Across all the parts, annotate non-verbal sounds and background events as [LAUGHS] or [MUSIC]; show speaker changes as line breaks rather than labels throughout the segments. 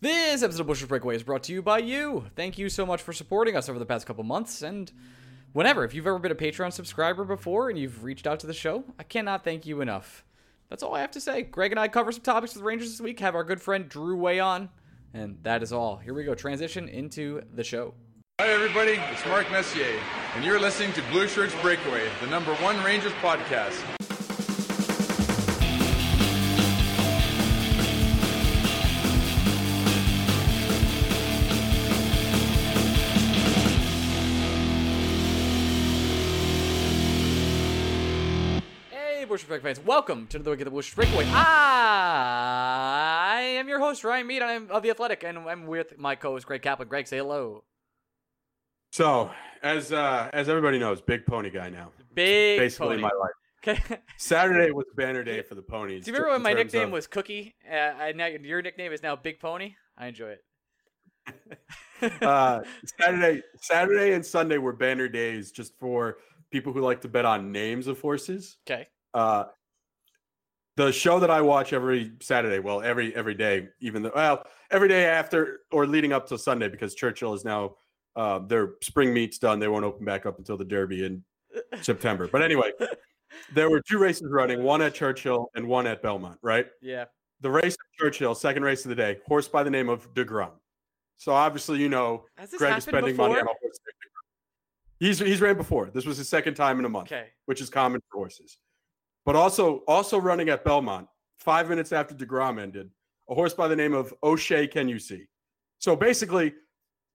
This episode of Bush's Breakaway is brought to you by you. Thank you so much for supporting us over the past couple months and whenever. If you've ever been a Patreon subscriber before and you've reached out to the show, I cannot thank you enough. That's all I have to say. Greg and I cover some topics with the Rangers this week, have our good friend Drew weigh on, and that is all. Here we go. Transition into the show.
Hi, everybody. It's Mark Messier, and you're listening to Blue Shirts Breakaway, the number one Rangers podcast.
Hey, Bush Break fans. Welcome to another week of the Bush Breakaway. I am your host, Ryan Mead. I'm of The Athletic, and I'm with my co host, Greg Kaplan. Greg, say hello.
So, as uh, as everybody knows, big pony guy now.
Big
Basically,
pony.
my life.
Okay.
Saturday was banner day for the ponies.
Do you remember when my nickname
of-
was Cookie? Uh, I, now your nickname is now Big Pony. I enjoy it. [LAUGHS]
uh, Saturday, Saturday and Sunday were banner days just for people who like to bet on names of horses.
okay.
Uh, the show that I watch every Saturday, well, every every day, even though well, every day after or leading up to Sunday, because Churchill is now uh, their spring meet's done. They won't open back up until the Derby in [LAUGHS] September. But anyway, there were two races running, one at Churchill and one at Belmont, right?
Yeah.
The race at Churchill, second race of the day, horse by the name of DeGrom. So obviously, you know, Greg is spending
before?
money on a horse. He's he's ran before. This was his second time in a month,
Okay.
which is common for horses. But also also running at Belmont, five minutes after DeGrom ended, a horse by the name of O'Shea Can You See? So basically,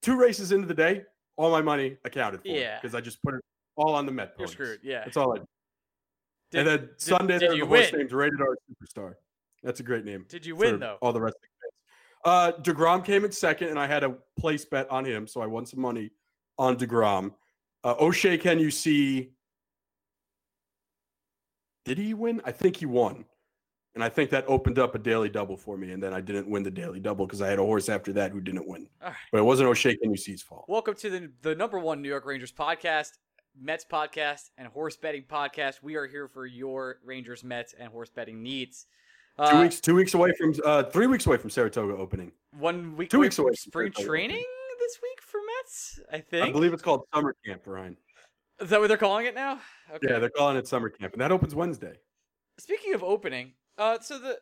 two races into the day, all my money accounted for.
Yeah.
Because I just put it all on the Met.
You're screwed. Yeah.
That's all I did.
Did,
and then Sunday,
did
a horse
win?
named Rated R Superstar. That's a great name.
Did you win, though?
All the rest of the. Uh, Degrom came in second, and I had a place bet on him, so I won some money on Degrom. Uh, O'Shea, can you see? Did he win? I think he won, and I think that opened up a daily double for me. And then I didn't win the daily double because I had a horse after that who didn't win.
Right.
But it wasn't O'Shea, can fault.
Welcome to the the number one New York Rangers podcast, Mets podcast, and horse betting podcast. We are here for your Rangers, Mets, and horse betting needs. Uh,
two weeks, two weeks away from, uh, three weeks away from Saratoga opening.
One week.
two weeks away from
spring
Saratoga
training this week for Mets. I think.
I believe it's called summer camp, Ryan.
Is that what they're calling it now? Okay.
Yeah, they're calling it summer camp, and that opens Wednesday.
Speaking of opening, uh, so the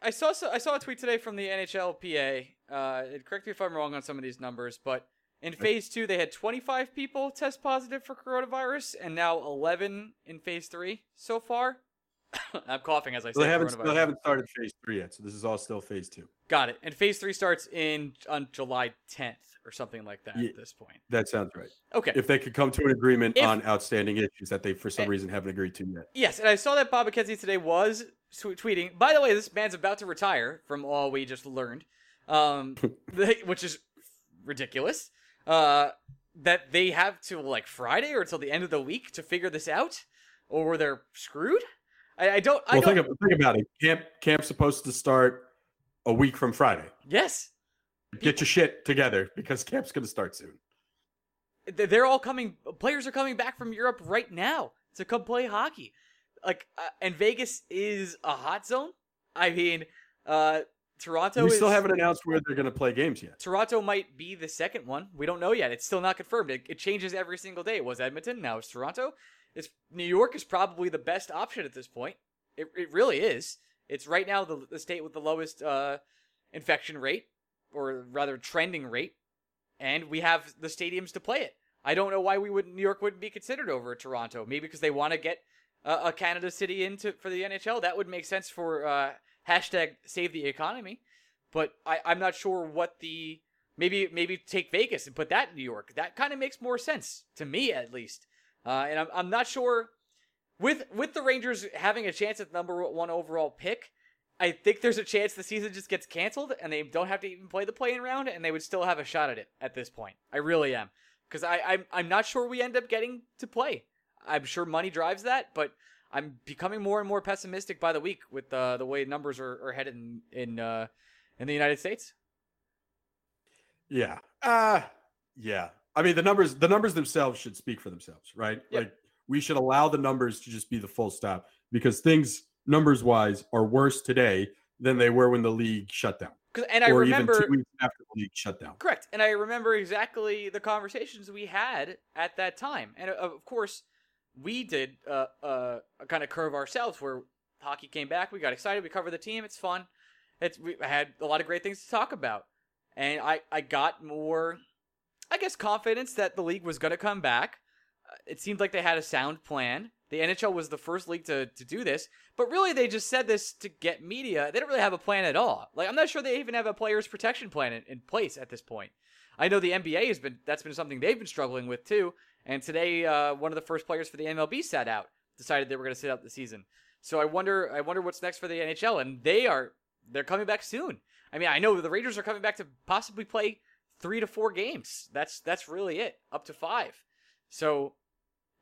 I saw so, I saw a tweet today from the NHLPA. Uh, correct me if I'm wrong on some of these numbers, but in phase two they had 25 people test positive for coronavirus, and now 11 in phase three so far. [COUGHS] I'm coughing as I say.
They haven't they haven't started phase three yet, so this is all still phase two.
Got it. And phase three starts in on July 10th or something like that
Ye-
at this point.
That sounds right.
Okay.
If they could come to an agreement
If-
on outstanding issues that they for some
Eh.
reason haven't agreed to yet.
Yes, and I saw that Bob McKenzie today was tw- tweeting. By the way, this man's about to retire, from all we just learned, um, [LAUGHS] which is ridiculous. Uh, that they have to like Friday or until the end of the week to figure this out, or they're screwed. I, I don't. I
Well,
don't.
think, of, think about it. Camp camp's supposed to start a week from Friday.
yes,
Get your shit together because camp's going to start soon.
They're all coming. Players are coming back from Europe right now to come play hockey. Like, uh, and Vegas is a hot zone. I mean, uh, Toronto.
we still
is-
haven't announced where they're going to play games yet.
Toronto might be the second one. We don't know yet. It's still not confirmed. It, it changes every single day. It was Edmonton. Now it's Toronto. It's New York is probably the best option at this point. It, it really is. It's right now the, the state with the lowest uh, infection rate. Or rather trending rate, and we have the stadiums to play it. I don't know why we would New York wouldn't be considered over Toronto. Maybe because they want to get uh, a Canada city into for the NHL. That would make sense for uh, hashtag save the economy. But I, I'm not sure what the maybe maybe take Vegas and put that in New York. That kind of makes more sense to me at least. Uh, and I'm I'm not sure with with the Rangers having a chance at number one overall pick. I think there's a chance the season just gets canceled and they don't have to even play the playing round and they would still have a shot at it at this point. I really am because I I'm I'm not sure we end up getting to play. I'm sure money drives that, but I'm becoming more and more pessimistic by the week with uh, the way numbers are, are headed in in, uh, in the United States.
Yeah. Uh yeah. I mean the numbers the numbers themselves should speak for themselves, right?
Yep.
Like we should allow the numbers to just be the full stop because things numbers wise are worse today than they were when the league shut down.
and I
or
remember
even two weeks after the league shut down.
Correct. And I remember exactly the conversations we had at that time. And uh, of course, we did uh, uh, a kind of curve ourselves where hockey came back. We got excited. We covered the team. It's fun. It's we had a lot of great things to talk about. And I, I got more, I guess, confidence that the league was going to come back. It seemed like they had a sound plan. The NHL was the first league to, to do this, but really they just said this to get media. They don't really have a plan at all. Like I'm not sure they even have a players protection plan in, in place at this point. I know the NBA has been that's been something they've been struggling with too. And today, uh, one of the first players for the MLB sat out, decided they were going to sit out the season. So I wonder, I wonder what's next for the NHL, and they are they're coming back soon. I mean, I know the Rangers are coming back to possibly play three to four games. That's that's really it, up to five. So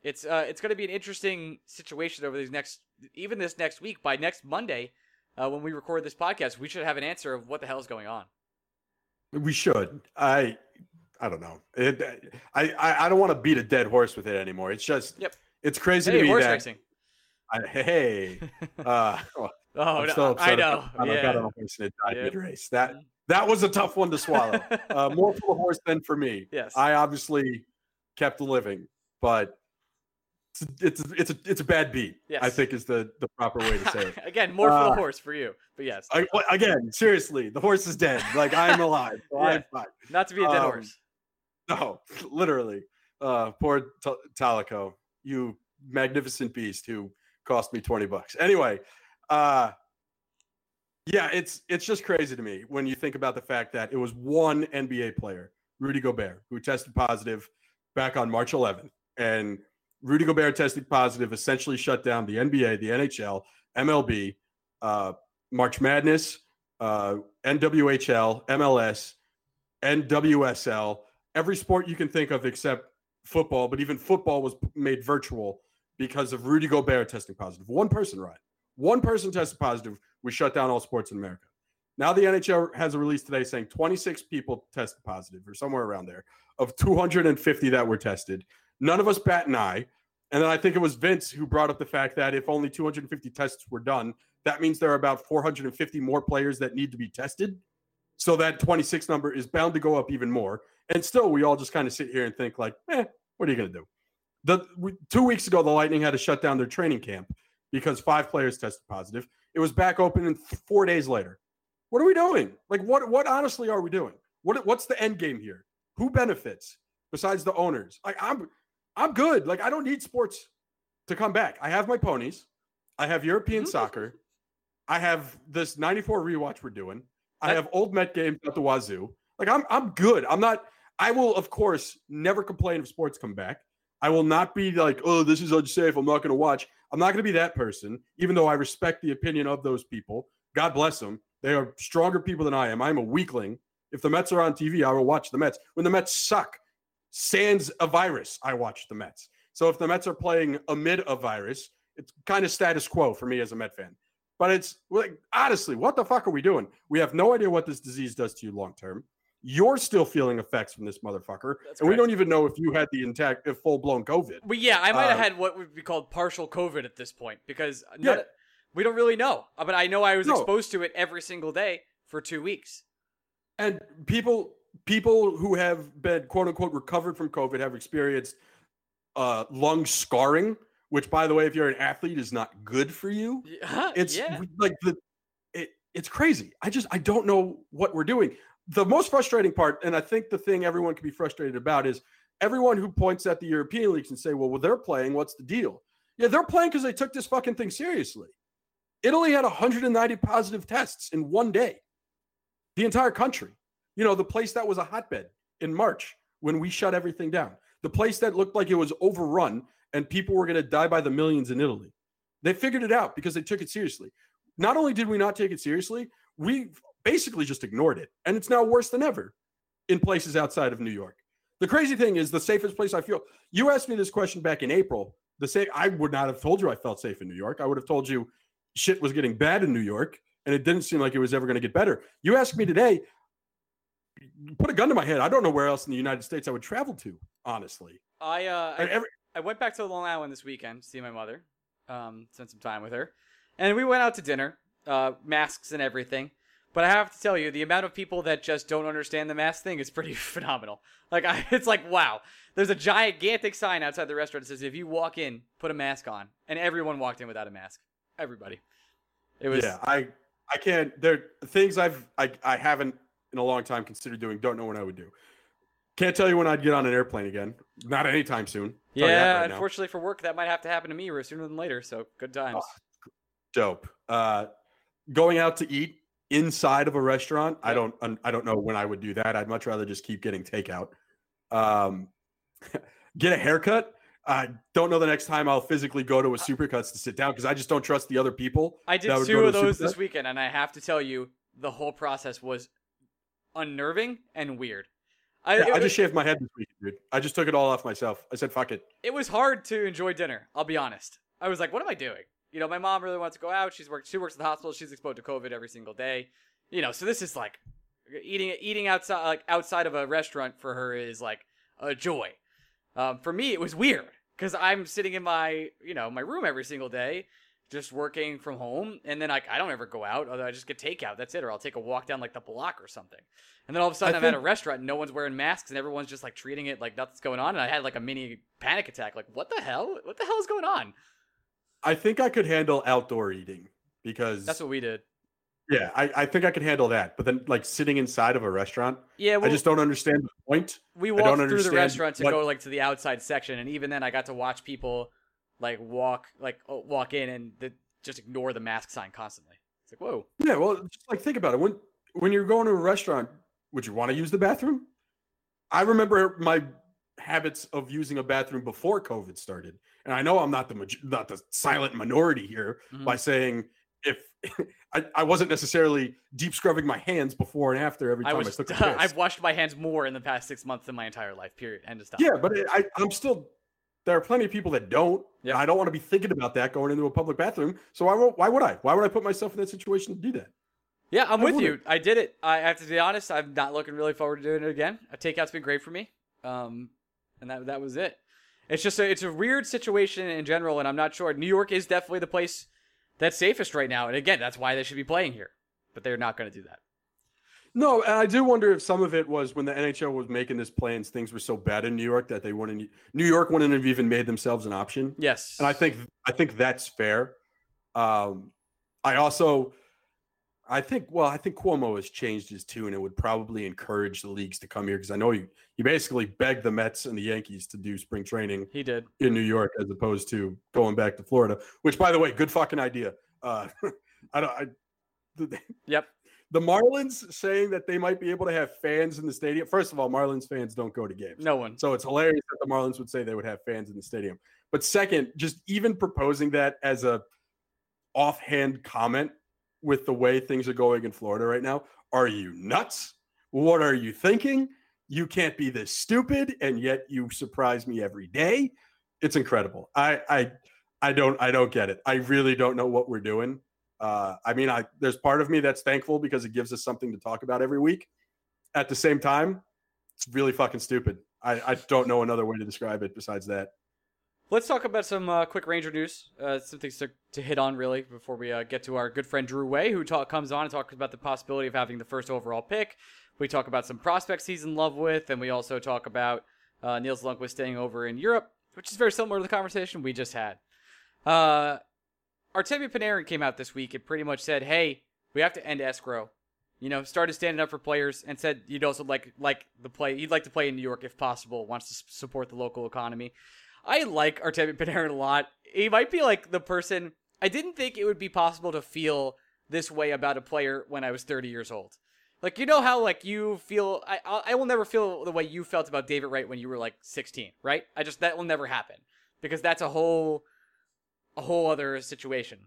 it's uh, it's going to be an interesting situation over these next, even this next week. By next Monday, uh, when we record this podcast, we should have an answer of what the hell is going on.
We should. I I don't know. It, I I, don't want to beat a dead horse with it anymore. It's just
Yep.
it's crazy
Hey,
to be
horse
that
racing.
I, hey [LAUGHS] uh
Oh,
I'm
no,
still upset
I
about-
know.
I got
Yeah.
on a horse and it died
Yeah.
mid-race. That that was a tough one to swallow. [LAUGHS] uh, more for the horse than for me.
yes.
I obviously kept living, but it's it's it's a it's a bad beat. I think is the the proper way to say it. [LAUGHS]
Again, more for
Uh,
the horse for you, but yes,
I, again, seriously, the horse is dead. Like I'm alive. So
Yeah.
I'm fine.
not to be a dead
um,
horse.
No, [LAUGHS] literally. Uh, poor T- Talico, you magnificent beast who cost me 20 bucks. Anyway, uh, yeah, it's it's just crazy to me when you think about the fact that it was one NBA player, Rudy Gobert, who tested positive back on March 11th. And Rudy Gobert testing positive essentially shut down the NBA, the NHL, MLB, uh, March Madness, uh, NWHL, MLS, NWSL, every sport you can think of except football, but even football was made virtual because of Rudy Gobert testing positive. One person, right? One person tested positive. We shut down all sports in America. Now the NHL has a release today saying 26 people tested positive or somewhere around there of 250 that were tested. None of us bat an eye. And then I think it was Vince who brought up the fact that if only 250 tests were done, that means there are about 450 more players that need to be tested. So that 26 number is bound to go up even more. And still, we all just kind of sit here and think, like, eh, what are you going to do? The two weeks ago, the Lightning had to shut down their training camp because five players tested positive. It was back open in th- four days later. What are we doing? Like, what? What honestly are we doing? What? What's the end game here? Who benefits besides the owners? Like, I'm, I'm good. Like, I don't need sports to come back. I have my ponies. I have European mm-hmm. soccer. I have this 94 rewatch we're doing. I have old Met games at the wazoo. Like I'm I'm good. I'm not I will of course never complain if sports come back. I will not be like, "Oh, this is unsafe. I'm not going to watch." I'm not going to be that person, even though I respect the opinion of those people. God bless them. They are stronger people than I am. I'm a weakling. If the Mets are on TV, I will watch the Mets. When the Mets suck, sans a virus, I watch the Mets. So if the Mets are playing amid a virus, it's kind of status quo for me as a Met fan. But it's like honestly, what the fuck are we doing? We have no idea what this disease does to you long term. You're still feeling effects from this motherfucker,
That's
and we don't even know if you had the intact, if full blown COVID.
Well, yeah, I might have
uh,
had what would be called partial COVID at this point because
Yeah.
we don't really know. But I know I was
No.
exposed to it every single day for two weeks.
And people, people who have been quote unquote recovered from COVID have experienced uh, lung scarring, which, by the way, if you're an athlete, is not good for you.
Yeah, [LAUGHS]
It's
yeah.
like the, it, it's crazy. I just I don't know what we're doing. the most frustrating part, and I think the thing everyone can be frustrated about is everyone who points at the European leagues and say, well, well they're playing. What's the deal? Yeah, they're playing because they took this fucking thing seriously. Italy had 190 positive tests in one day. The entire country. You know, the place that was a hotbed in March when we shut everything down. The place that looked like it was overrun and people were going to die by the millions in Italy. They figured it out because they took it seriously. Not only did we not take it seriously, we basically just ignored it. And it's now worse than ever in places outside of New York. The crazy thing is the safest place I feel. You asked me this question back in April. The same I would not have told you I felt safe in New York. I would have told you shit was getting bad in New York and it didn't seem like it was ever going to get better. You asked me today, put a gun to my head. I don't know where else in the United States I would travel to, honestly.
I uh I,
every,
I went back to Long Island this weekend to see my mother, um, spent some time with her, and we went out to dinner, uh, masks and everything. But I have to tell you, the amount of people that just don't understand the mask thing is pretty [LAUGHS] phenomenal. Like, I, it's like, wow. There's a gigantic sign outside the restaurant that says, if you walk in, put a mask on. And everyone walked in without a mask. Everybody. It was.
Yeah, I, I can't. There are things I've, I, I haven't in a long time considered doing. Don't know what I would do. Can't tell you when I'd get on an airplane again. Not anytime soon. Tell
Yeah,
right now.
unfortunately for work, that might have to happen to me sooner than later. So good times.
dope. Uh, going out to eat inside of a restaurant, I don't, I don't know when I would do that. I'd much rather just keep getting takeout. Um, [LAUGHS] get a haircut. I don't know the next time I'll physically go to a supercuts to sit down because I just don't trust the other people.
I did two of those
Supercut.
this weekend, and I have to tell you, the whole process was unnerving and weird. I,
Yeah, I
was-
just shaved my head this week, dude. I just took it all off myself. I said, "Fuck it."
it was hard to enjoy dinner. I'll be honest. I was like, what am I doing? You know, my mom really wants to go out. She's worked. She works at the hospital. She's exposed to COVID every single day. You know, so this is like eating eating outside like outside of a restaurant for her is like a joy. Um, for me, it was weird because I'm sitting in my you know my room every single day, just working from home, and then like I don't ever go out. I just get takeout. That's it, or I'll take a walk down like the block or something. And then all of a sudden,
I
I'm at a restaurant and no one's wearing masks, and everyone's just like treating it like nothing's going on. And I had like a mini panic attack. Like, what the hell? What the hell is going on?
I think I could handle outdoor eating because
That's what we did.
yeah, I, I think I could handle that. But then, like sitting inside of a restaurant,
Yeah, well,
I just don't understand the point.
we
don't
walked through the restaurant to
what-
go like to the outside section, and even then, I got to watch people like walk like oh, walk in and the, just ignore the mask sign constantly. It's like, whoa.
Yeah, well, just like think about it. When when you're going to a restaurant, would you want to use the bathroom? I remember my habits of using a bathroom before COVID started, and I know I'm not the maj- not the silent minority here
Mhm.
by saying if [LAUGHS] I, I wasn't necessarily deep scrubbing my hands before and after every time I,
was
took a [LAUGHS] piss.
I've washed my hands more in the past six months than my entire life. Period. End of stop.
yeah, but I, I'm still. There are plenty of people that don't.
Yeah.
I don't want to be thinking about that going into a public bathroom. So why, won't- why would I? Why would I put myself in that situation to do that?
Yeah, I'm
I
with you.
wouldn't.
I did it. I have to be honest. I'm not looking really forward to doing it again. A takeout's been great for me, um, and that that was it. It's just a, it's a weird situation in general, and I'm not sure. New York is definitely the place that's safest right now, and again, that's why they should be playing here. But they're not going to do that.
No, and I do wonder if some of it was when the NHL was making this plans, things were so bad in New York that they wouldn't. New York wouldn't have even made themselves an option,
Yes,
and I think I think that's fair. Um, I also, I think, well, I think Cuomo has changed his tune and would probably encourage the leagues to come here because I know he he basically begged the Mets and the Yankees to do spring training
he did.
in New York as opposed to going back to Florida. Which, by the way, good fucking idea. Uh, [LAUGHS] I don't. I,
Yep.
The Marlins saying that they might be able to have fans in the stadium. First of all, Marlins fans don't go to games.
No one.
So it's hilarious that the Marlins would say they would have fans in the stadium. But second, just even proposing that as a offhand comment with the way things are going in Florida right now, are you nuts? What are you thinking? You can't be this stupid, and yet you surprise me every day. It's incredible. I I I don't I don't get it. I really don't know what we're doing. Uh, I mean, I there's part of me that's thankful because it gives us something to talk about every week. At the same time, it's really fucking stupid. I, I don't know another way to describe it besides that.
Let's talk about some uh, quick Ranger news. Uh, some things to, to hit on really before we uh, get to our good friend Drew Way, who talk, comes on and talks about the possibility of having the first overall pick. We talk about some prospects he's in love with, and we also talk about uh, Nils Lundkvist staying over in Europe, which is very similar to the conversation we just had. Artemi Panarin came out this week and pretty much said, "Hey, we have to end escrow. You know, started standing up for players and said you'd also like like the play. He'd like to play in New York if possible. Wants to support the local economy. I like Artemi [LAUGHS] Panarin a lot. He might be like the person. I didn't think it would be possible to feel this way about a player when I was 30 years old. Like you know how like you feel. I I will never feel the way you felt about David Wright when you were like 16, right? I just that will never happen because that's a whole a whole other situation.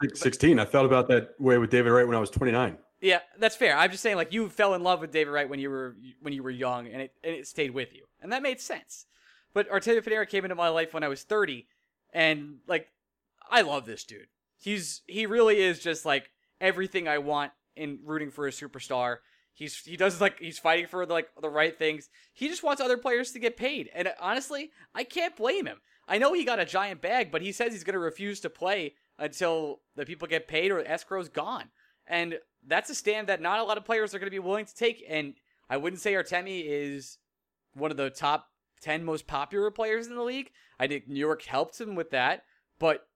Like 16. I felt about that way with David Wright when I was 29.
Yeah, that's fair. I'm just saying, like you fell in love with David Wright when you were when you were young, and it and it stayed with you, and that made sense. But Artemi Panarin came into my life when I was 30, and like I love this dude. He's he really is just like everything I want in rooting for a superstar. He's he does like he's fighting for the, like the right things. He just wants other players to get paid, and honestly, I can't blame him. I know he got a giant bag, but he says he's going to refuse to play until the people get paid or escrow's gone. And that's a stand that not a lot of players are going to be willing to take. And I wouldn't say Artemi is one of the top 10 most popular players in the league. I think New York helped him with that, but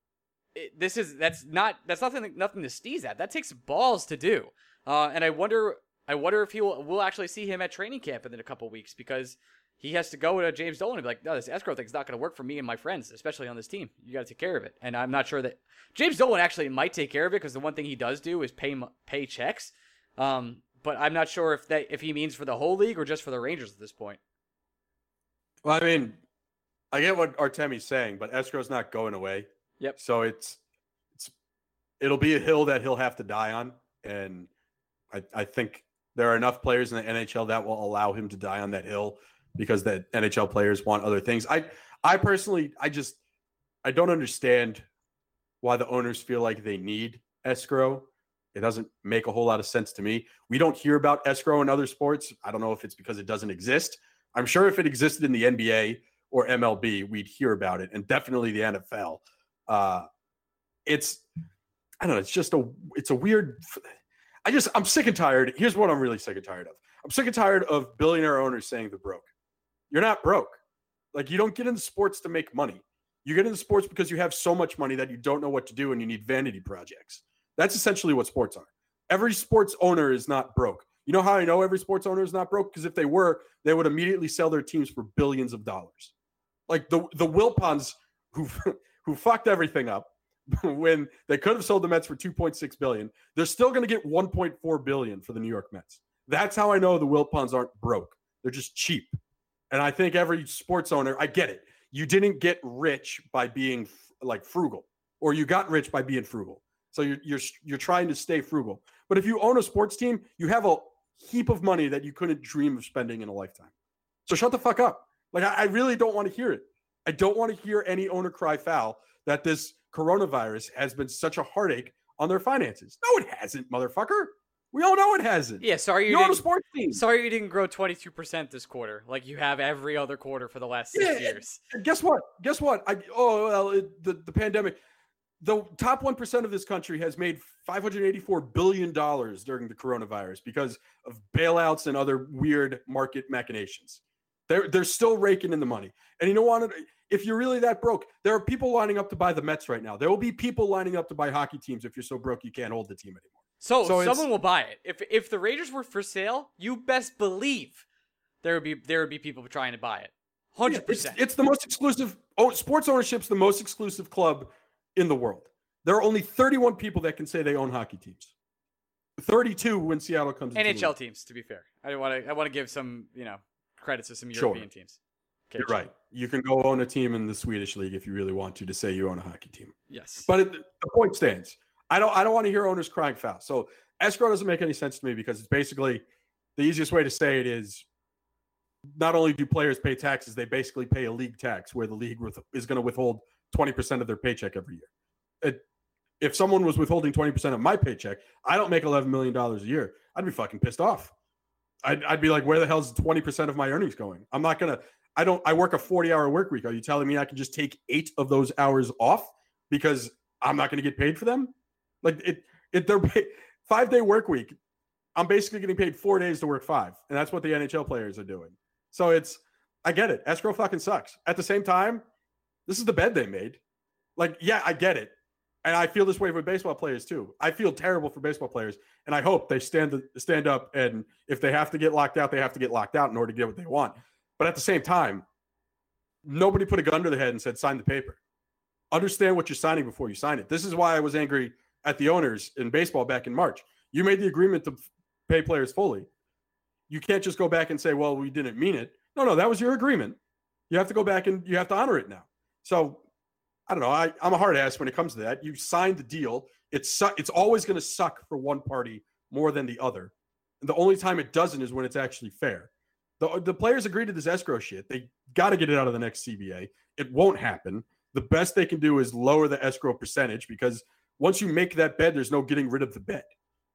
it, this is that's not that's nothing nothing to sneeze at. That takes balls to do. Uh, and I wonder I wonder if he will we'll actually see him at training camp in a couple weeks because he has to go to James Dolan and be like, no, this escrow thing's not going to work for me and my friends, especially on this team. You got to take care of it. And I'm not sure that James Dolan actually might take care of it because the one thing he does do is pay pay checks. Um, but I'm not sure if that if he means for the whole league or just for the Rangers at this point.
Well, I mean, I get what Artemi's saying, but escrow's not going away.
Yep.
So it's it's it'll be a hill that he'll have to die on, and I I think there are enough players in the NHL that will allow him to die on that hill because the NHL players want other things. I I personally I just I don't understand why the owners feel like they need escrow. It doesn't make a whole lot of sense to me. We don't hear about escrow in other sports. I don't know if it's because it doesn't exist. I'm sure if it existed in the NBA or MLB, we'd hear about it, and definitely the NFL. Uh, it's I don't know. It's just a it's a weird. I just I'm sick and tired. Here's what I'm really sick and tired of. I'm sick and tired of billionaire owners saying they're broke. You're not broke. Like you don't get into sports to make money. You get into sports because you have so much money that you don't know what to do and you need vanity projects. That's essentially what sports are. Every sports owner is not broke. You know how I know every sports owner is not broke? Because if they were, they would immediately sell their teams for billions of dollars. Like the the Wilpons who [LAUGHS] who fucked everything up [LAUGHS] when they could have sold the Mets for 2.6 billion, they're still going to get 1.4 billion for the New York Mets. That's how I know the Wilpons aren't broke. They're just cheap. And I think every sports owner, I get it. You didn't get rich by being f- like frugal, or you got rich by being frugal. So you're you're you're trying to stay frugal. But if you own a sports team, you have a heap of money that you couldn't dream of spending in a lifetime. So shut the fuck up. Like I, I really don't want to hear it. I don't want to hear any owner cry foul that this coronavirus has been such a heartache on their finances. No, it hasn't, motherfucker. We all know it hasn't.
Yeah, sorry you,
you own a sports team.
Sorry you didn't grow 22% this quarter like you have every other quarter for the last six
Yeah,
years.
Guess what? Guess what? I oh well, it, the the pandemic. The top one percent of this country has made five hundred eighty four billion dollars during the coronavirus because of bailouts and other weird market machinations. They're they're still raking in the money. And you know what? If you're really that broke, there are people lining up to buy the Mets right now. There will be people lining up to buy hockey teams if you're so broke you can't hold the team anymore.
So,
So
someone will buy it. If if the Raiders were for sale, you best believe there would be there would be people trying to buy it. Hundred
it's,
percent.
it's the most exclusive. Oh, sports ownership's the most exclusive club in the world. There are only 31 people that can say they own hockey teams. 32 when Seattle comes.
NHL teams, to be fair. I want to I want to give some you know credits to some
Sure.
European teams. Okay,
You're right. You can go own a team in the Swedish league if you really want to to say you own a hockey team.
Yes.
But it, the point stands. I don't. I don't want to hear owners crying foul. So escrow doesn't make any sense to me because it's basically the easiest way to say it is not only do players pay taxes, they basically pay a league tax where the league with, is going to withhold 20% of their paycheck every year. It, if someone was withholding 20% of my paycheck, I don't make $11 million a year. I'd be fucking pissed off. I'd, I'd be like, where the hell's 20% of my earnings going? I'm not going to, I don't, I work a 40 hour work week. Are you telling me I can just take eight of those hours off because I'm not going to get paid for them? Like it, it, they're five day work week. I'm basically getting paid four days to work five. And that's what the NHL players are doing. So it's, I get it. Escrow fucking sucks. At the same time, this is the bed they made. Like, yeah, I get it. And I feel this way with baseball players too. I feel terrible for baseball players, and I hope they stand stand up. And if they have to get locked out, they have to get locked out in order to get what they want. But at the same time, nobody put a gun to their head and said sign the paper. Understand what you're signing before you sign it. This is why I was angry at the owners in baseball back in March. You made the agreement to pay players fully. You can't just go back and say, "Well, we didn't mean it." No, no, that was your agreement. You have to go back and you have to honor it now. So I don't know. I, I'm a hard ass when it comes to that. You signed the deal. It's su- it's always going to suck for one party more than the other. And the only time it doesn't is when it's actually fair. The, the players agreed to this escrow shit. They got to get it out of the next CBA. It won't happen. The best they can do is lower the escrow percentage because once you make that bed, there's no getting rid of the bed.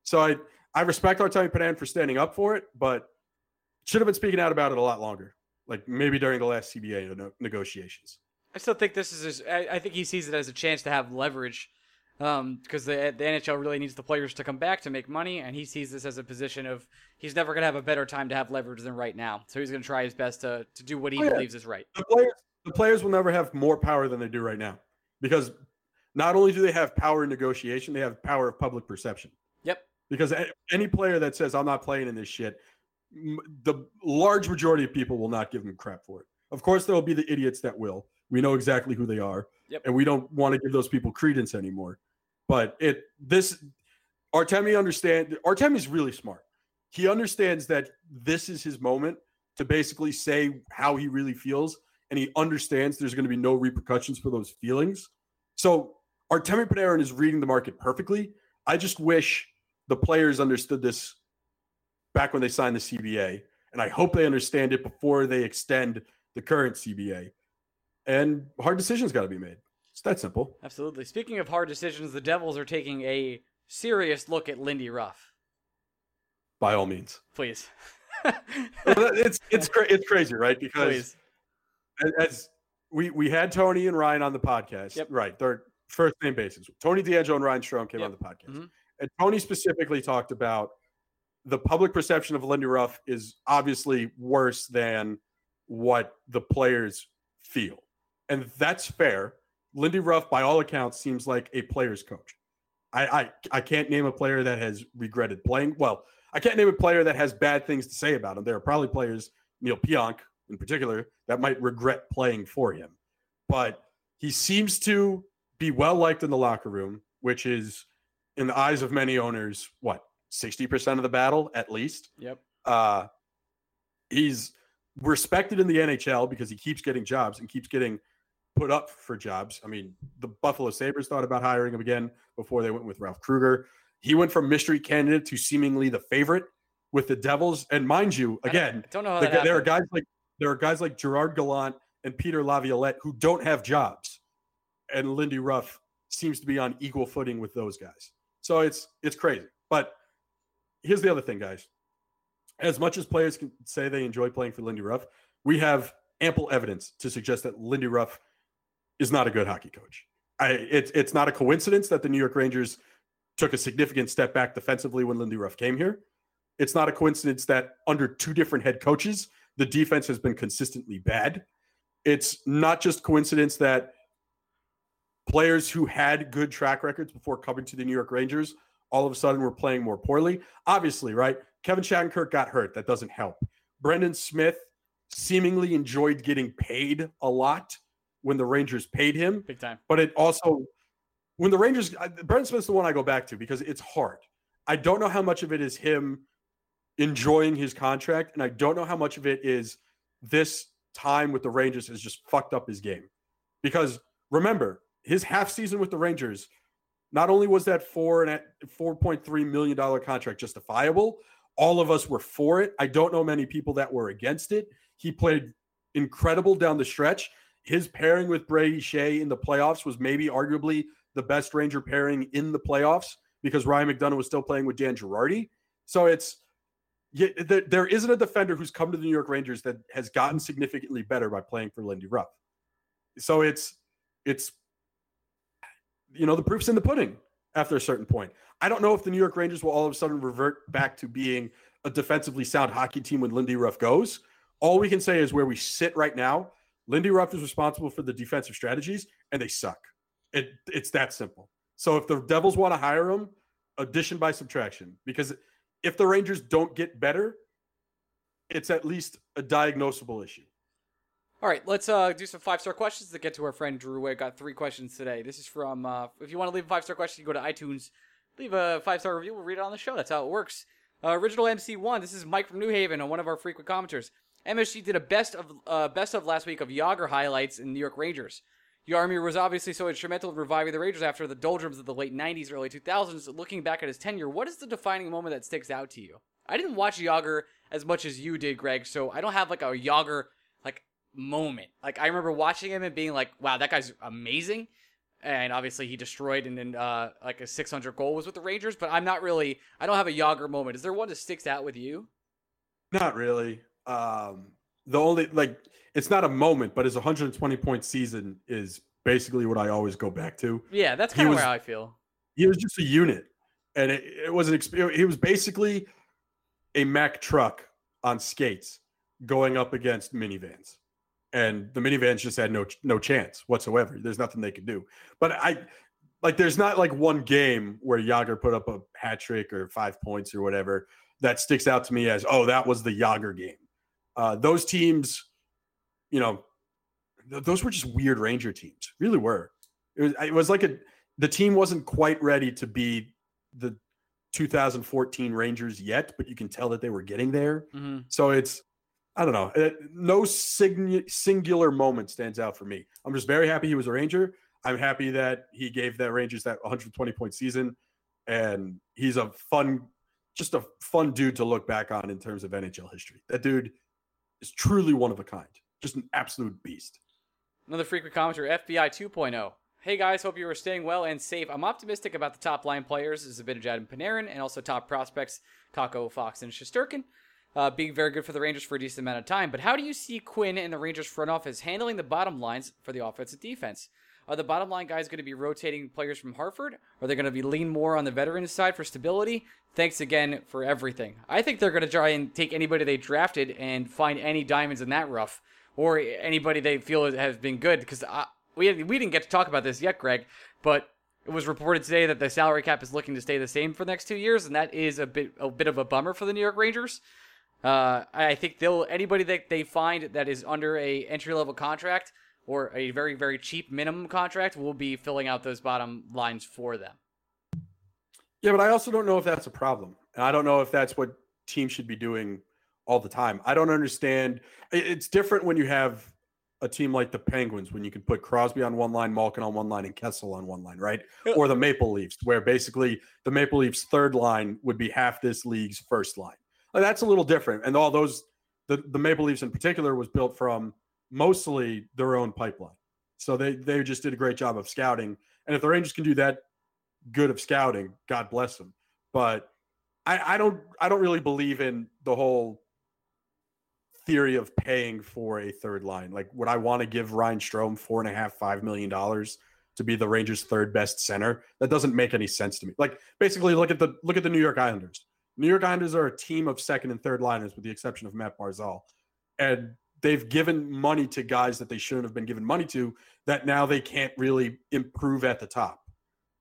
So I I respect Artemi Panarin for standing up for it, but should have been speaking out about it a lot longer. Like maybe during the last CBA negotiations.
I still think this is. His, I, I, think he sees it as a chance to have leverage, because um, the the NHL really needs the players to come back to make money, and he sees this as a position of he's never going to have a better time to have leverage than right now. So he's going to try his best to to do what he oh, yeah. believes is right.
The players, the players will never have more power than they do right now, because not only do they have power in negotiation, they have power of public perception.
Yep.
Because any player that says I'm not playing in this shit, the large majority of people will not give them crap for it. Of course, there will be the idiots that will we know exactly who they are,
yep.
and we don't want to give those people credence anymore. But it this Artemi understand Artemi's really smart. He understands that this is his moment to basically say how he really feels, and he understands there's going to be no repercussions for those feelings. So Artemi Panarin is reading the market perfectly. I just wish the players understood this back when they signed the CBA, and I hope they understand it before they extend the current CBA and hard decisions got to be made. It's that simple.
Absolutely. Speaking of hard decisions, the Devils are taking a serious look at Lindy Ruff.
By all means,
please. [LAUGHS]
it's it's it's crazy, right? Because as, as, we we had Tony and Ryan on the podcast,
yep.
right? They're first name basis. Tony DeAngelo and Ryan Strome came yep. on the podcast, mm-hmm. and Tony specifically talked about the public perception of Lindy Ruff is obviously worse than what the players feel and that's fair. Lindy Ruff, by all accounts, seems like a player's coach. I, I I can't name a player that has regretted playing. Well, I can't name a player that has bad things to say about him. There are probably players, Neal Pionk in particular, that might regret playing for him. But he seems to be well liked in the locker room, which is, in the eyes of many owners, what sixty percent of the battle at least.
Yep.
Uh, he's respected in the NHL because he keeps getting jobs and keeps getting put up for jobs. I mean, the Buffalo Sabres thought about hiring him again before they went with Ralph Krueger. He went from mystery candidate to seemingly the favorite with the Devils. And mind you, again,
I don't know
the, there are guys like there are guys like Gerard Gallant and Peter Laviolette who don't have jobs, and Lindy Ruff seems to be on equal footing with those guys. So it's it's crazy. But here's the other thing, guys. As much as players can say they enjoy playing for Lindy Ruff, we have ample evidence to suggest that Lindy Ruff is not a good hockey coach. I, it's it's not a coincidence that the New York Rangers took a significant step back defensively when Lindy Ruff came here. It's not a coincidence that under two different head coaches, the defense has been consistently bad. It's not just coincidence that players who had good track records before coming to the New York Rangers all of a sudden were playing more poorly. Obviously, right? Kevin Shattenkirk got hurt. That doesn't help. Brendan Smith seemingly enjoyed getting paid a lot when the Rangers paid him.
Big time.
But it also, when the Rangers, uh, Brendan Smith's the one I go back to because it's hard. I don't know how much of it is him enjoying his contract, and I don't know how much of it is this time with the Rangers has just fucked up his game. Because remember, his half season with the Rangers, not only was that four and four point three million dollar contract justifiable, all of us were for it. I don't know many people that were against it. He played incredible down the stretch his pairing with Brady Skjei in the playoffs was maybe arguably the best Ranger pairing in the playoffs because Ryan McDonagh was still playing with Dan Girardi. So it's yeah, there isn't a defender who's come to the New York Rangers that has gotten significantly better by playing for Lindy Ruff. So it's it's you know the proof's in the pudding after a certain point. I don't know if the New York Rangers will all of a sudden revert back to being a defensively sound hockey team when Lindy Ruff goes. All we can say is where we sit right now Lindy Ruff is responsible for the defensive strategies, and they suck. It, it's that simple. So if the Devils want to hire him, addition by subtraction. Because if the Rangers don't get better, it's at least a diagnosable issue.
All right, let's uh, do some five star questions to get to our friend Drew. I got three questions today. This is from, uh, if you want to leave a five star question, you go to iTunes, leave a five star review. We'll read it on the show. That's how it works. Uh, original MC1. This is Mike from New Haven, one of our frequent commenters. MSG did a best of uh, best of last week of Jagr highlights in New York Rangers. Jaromir was obviously so instrumental in reviving the Rangers after the doldrums of the late 90s, early 2000s. Looking back at his tenure, what is the defining moment that sticks out to you? I didn't watch Jagr as much as you did, Greg, so I don't have like a like moment. Like I remember watching him and being like, "Wow, that guy's amazing." And obviously, he destroyed and then uh, like a 600 goal was with the Rangers. But I'm not really. I don't have a Jagr moment. Is there one that sticks out with you?
Not really. Um, the only like it's not a moment, but his 120 point season is basically what I always go back to.
Yeah, that's kind of where I feel.
He was just a unit, and it, it was an experience. He was basically a Mack truck on skates going up against minivans and the minivans just had no no chance whatsoever. There's nothing they could do. But I like there's not like one game where Jagr put up a hat trick or five points or whatever that sticks out to me as oh that was the Jagr game. Uh, those teams, you know, th- those were just weird Ranger teams. Really were. It was it was like a the team wasn't quite ready to be the 2014 Rangers yet, but you can tell that they were getting there.
Mm-hmm.
So it's I don't know. Uh, no singular moment stands out for me. I'm just very happy he was a Ranger. I'm happy that he gave that Rangers that 120 point season, and he's a fun, just a fun dude to look back on in terms of NHL history. That dude is truly one of a kind, just an absolute beast.
Another frequent commenter, FBI 2.0. Hey guys, hope you are staying well and safe. I'm optimistic about the top line players, Zibanejad and Panarin, and also top prospects, Kakko, Fox, and Shesterkin uh, being very good for the Rangers for a decent amount of time. But how do you see Quinn and the Rangers front office handling the bottom lines for the offensive defense? Are the bottom line guys going to be rotating players from Hartford? Are they going to be lean more on the veteran side for stability? Thanks again for everything. I think they're going to try and take anybody they drafted and find any diamonds in that rough, or anybody they feel has been good. Because we we didn't get to talk about this yet, Greg, but it was reported today that the salary cap is looking to stay the same for the next two years, and that is a bit a bit of a bummer for the New York Rangers. Uh, I think they'll anybody that they find that is under a entry level contract or a very very cheap minimum contract will be filling out those bottom lines for them.
Yeah, but I also don't know if that's a problem, and I don't know if that's what teams should be doing all the time. I don't understand. It's different when you have a team like the Penguins when you can put Crosby on one line, Malkin on one line, and Kessel on one line, right? [LAUGHS] Or the Maple Leafs, where basically the Maple Leafs' third line would be half this league's first line. Like, that's a little different. And all those, the, the Maple Leafs in particular, was built from mostly their own pipeline. So they they just did a great job of scouting. And if the Rangers can do that good of scouting, God bless them. But I, I don't I don't really believe in the whole theory of paying for a third line. Like, would I want to give Ryan Strome four and a half, five million dollars to be the Rangers' third best center? That doesn't make any sense to me. Like, basically, look at the look at the New York Islanders. New York Islanders are a team of second and third liners, with the exception of Mat Barzal, and they've given money to guys that they shouldn't have been given money to. That now they can't really improve at the top.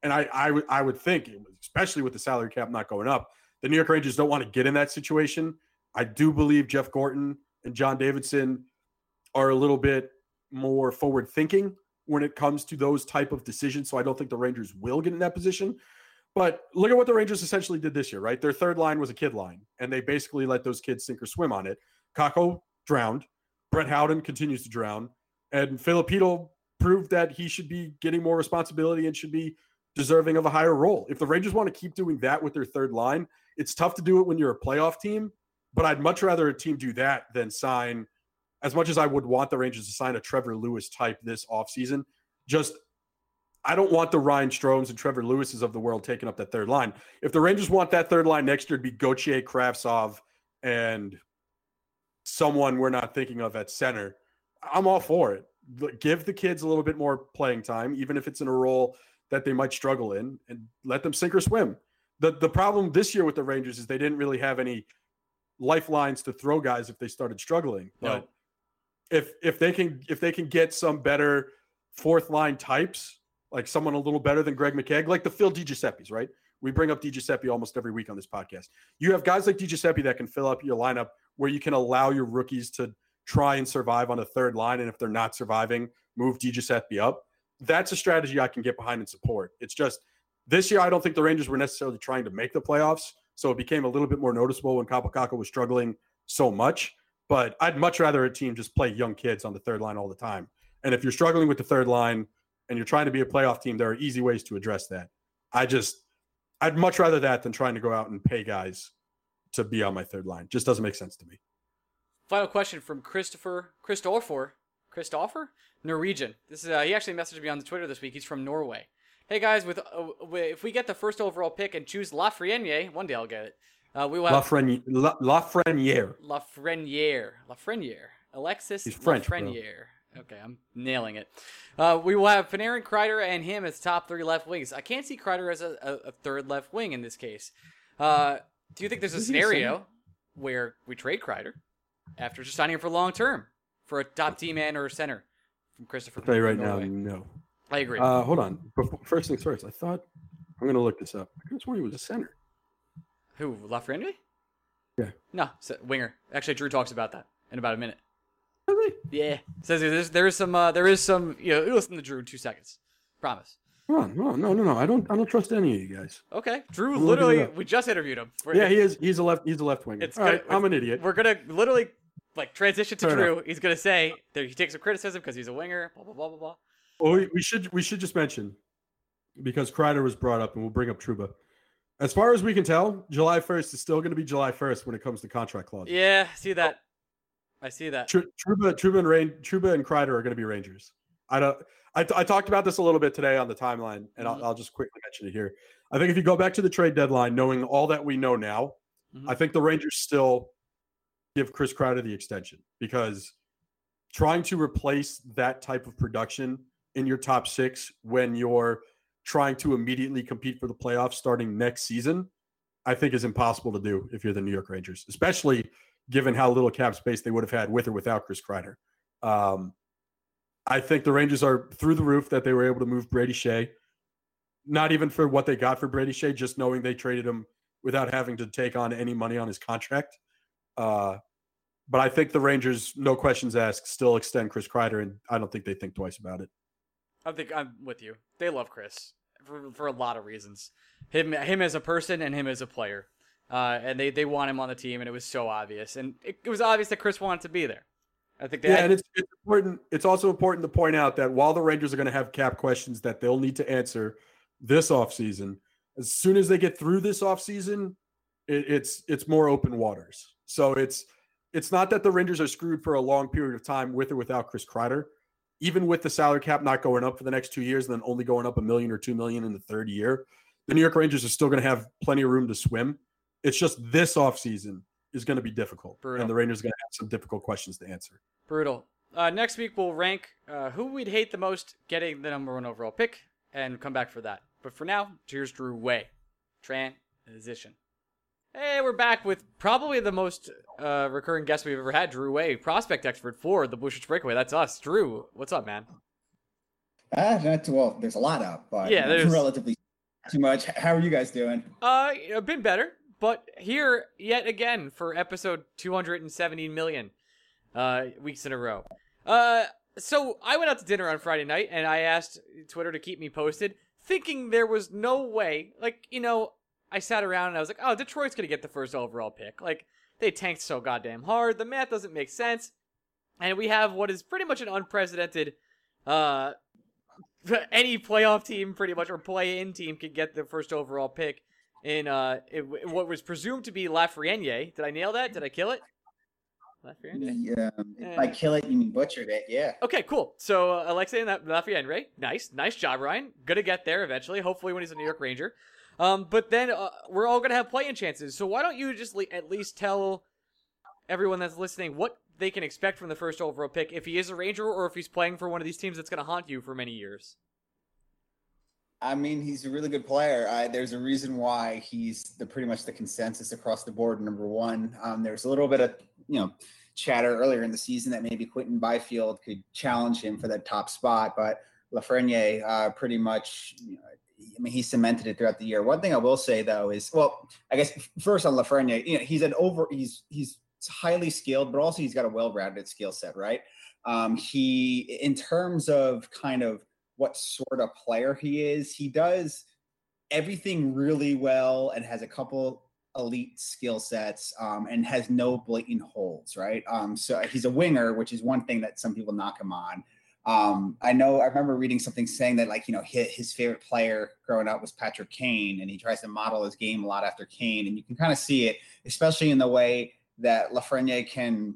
And I, I, w- I would think, especially with the salary cap not going up, the New York Rangers don't want to get in that situation. I do believe Jeff Gorton and John Davidson are a little bit more forward thinking when it comes to those type of decisions. So I don't think the Rangers will get in that position. But look at what the Rangers essentially did this year, right? Their third line was a kid line, and they basically let those kids sink or swim on it. Kakko drowned. Brett Howden continues to drown. And Filipino proved that he should be getting more responsibility and should be deserving of a higher role. If the Rangers want to keep doing that with their third line, it's tough to do it when you're a playoff team. But I'd much rather a team do that than sign, as much as I would want the Rangers to sign a Trevor Lewis type this offseason, just I don't want the Ryan Stromes and Trevor Lewis's of the world taking up that third line. If the Rangers want that third line next year it'd be Gauthier, Kravtsov, and someone we're not thinking of at center, I'm all for it. Give the kids a little bit more playing time, even if it's in a role that they might struggle in, and let them sink or swim. The the problem this year with the Rangers is they didn't really have any lifelines to throw guys if they started struggling.
No.
But if if they can if they can get some better fourth line types like someone a little better than Greg McKegg, like the Phil DiGiuseppe's, right? We bring up DiGiuseppe almost every week on this podcast. You have guys like DiGiuseppe that can fill up your lineup where you can allow your rookies to try and survive on a third line. And if they're not surviving, move DiGiuseppe up. That's a strategy I can get behind and support. It's just this year, I don't think the Rangers were necessarily trying to make the playoffs. So it became a little bit more noticeable when Kaapo Kakko was struggling so much. But I'd much rather a team just play young kids on the third line all the time. And if you're struggling with the third line and you're trying to be a playoff team, there are easy ways to address that. I just, I'd much rather that than trying to go out and pay guys to be on my third line. Just doesn't make sense to me.
Final question from Christopher Christopher Christopher Norwegian. This is uh, he actually messaged me on the Twitter this week. He's from Norway. Hey guys, with uh, if we get the first overall pick and choose Lafreniere, one day I'll get it. Uh, we will have
Lafreniere. Lafreniere.
Lafreniere. Lafreniere. Alexis
He's French, bro.
Okay, I'm nailing it. Uh, we will have Panarin, Kreider, and him as top three left wings. I can't see Kreider as a, a, a third left wing in this case. Uh, do you think there's a
Is he a
scenario where we trade Kreider after just signing him for long term for a top team man or a center from Christopher?
I'll tell you right now, no.
I agree.
Uh, hold on. Before, first things first, I thought I'm going to look this up. I could have sworn he was a center.
Who Lafreniere?
Yeah.
No, winger. Actually, Drew talks about that in about a minute. Yeah, says there's there is some uh, there is some you know listen to Drew in two seconds, promise.
On. No, no, no, no. I don't. I don't trust any of you guys.
Okay, Drew
I'm
literally we just interviewed him. We're-
Yeah, he is. He's a left. He's a left winger.
It's
All right. I'm an idiot.
We're gonna literally like transition to
Fair
Drew. He's gonna say that he takes some criticism because he's a winger. Blah blah blah blah blah.
Well, we, we should we should just mention because Kreider was brought up, and we'll bring up Trouba. As far as we can tell, July 1st is still going to be July 1st when it comes to contract clauses.
Yeah, see that. I see that.
Tr- Trouba, Trouba, and Rain, Trouba and Kreider are going to be Rangers. I don't. I, I talked about this a little bit today on the timeline, and. I'll, I'll just quickly mention it here. I think if you go back to the trade deadline, knowing all that we know now,
Mhm.
I think the Rangers still give Chris Kreider the extension because trying to replace that type of production in your top six when you're trying to immediately compete for the playoffs starting next season, I think is impossible to do if you're the New York Rangers, especially given how little cap space they would have had with or without Chris Kreider. Um, I think the Rangers are through the roof that they were able to move Brady Skjei, not even for what they got for Brady Skjei, just knowing they traded him without having to take on any money on his contract. Uh, but I think the Rangers, no questions asked, still extend Chris Kreider, and I don't think they think twice about it.
I think I'm with you. They love Chris for for a lot of reasons. Him him as a person and him as a player. Uh, and they, they want him on the team, and it was so obvious. And it, it was obvious that Chris wanted to be there. I think they
Yeah,
had-
and it's, it's important. It's also important to point out that while the Rangers are going to have cap questions that they'll need to answer this offseason, as soon as they get through this offseason, it, it's it's more open waters. So it's it's not that the Rangers are screwed for a long period of time with or without Chris Kreider. Even with the salary cap not going up for the next two years and then only going up a million or two million in the third year, the New York Rangers are still going to have plenty of room to swim. It's just this offseason is going to be difficult.
Brutal.
And the Rangers are going to have some difficult questions to answer.
Brutal. Uh, next week we'll rank uh, who we'd hate the most getting the number one overall pick and come back for that. But for now, cheers, Drew Way. Transition. Hey, we're back with probably the most uh, recurring guest we've ever had, Drew Way, prospect expert for the Blue Breakaway. That's us. Drew, what's up, man?
Ah, not too well. There's a lot up, but
Yeah, there's- [LAUGHS]
relatively too much. How are you guys doing?
Uh, a bit better, but here yet again for episode 270 million, uh, weeks in a row. Uh, so I went out to dinner on Friday night and I asked Twitter to keep me posted, thinking there was no way. Like, you know, I sat around and I was like, oh, Detroit's gonna get the first overall pick. Like, they tanked so goddamn hard. The math doesn't make sense. And we have what is pretty much an unprecedented, uh, [LAUGHS] any playoff team pretty much or play-in team can get the first overall pick in uh it, what was presumed to be Lafreniere. Did I nail that? Did I kill it? Lafreniere.
Yeah, if
Eh.
I kill it, you mean butchered it? Yeah.
Okay, cool. So uh, Alexei and that Lafreniere, nice, nice job, Ryan. Gonna get there eventually. Hopefully, when he's a New York Ranger. Um, but then uh, we're all gonna have play-in chances. So why don't you just le- at least tell everyone that's listening what they can expect from the first overall pick if he is a Ranger or if he's playing for one of these teams that's gonna haunt you for many years.
I mean, he's a really good player. I, there's a reason why he's the pretty much the consensus across the board, number one. Um, there's a little bit of you know chatter earlier in the season that maybe Quinton Byfield could challenge him for that top spot, but Lafreniere uh, pretty much. You know, I mean, he cemented it throughout the year. One thing I will say though is, well, I guess first on Lafreniere, you know, he's an over, he's he's highly skilled, but also he's got a well-rounded skill set, right? Um, he, in terms of kind of what sort of player he is, he does everything really well and has a couple elite skill sets um, and has no blatant holes, right? Um, so he's a winger, which is one thing that some people knock him on. Um, I know I remember reading something saying that like you know his, his favorite player growing up was Patrick Kane, and he tries to model his game a lot after Kane, and you can kind of see it, especially in the way that Lafreniere can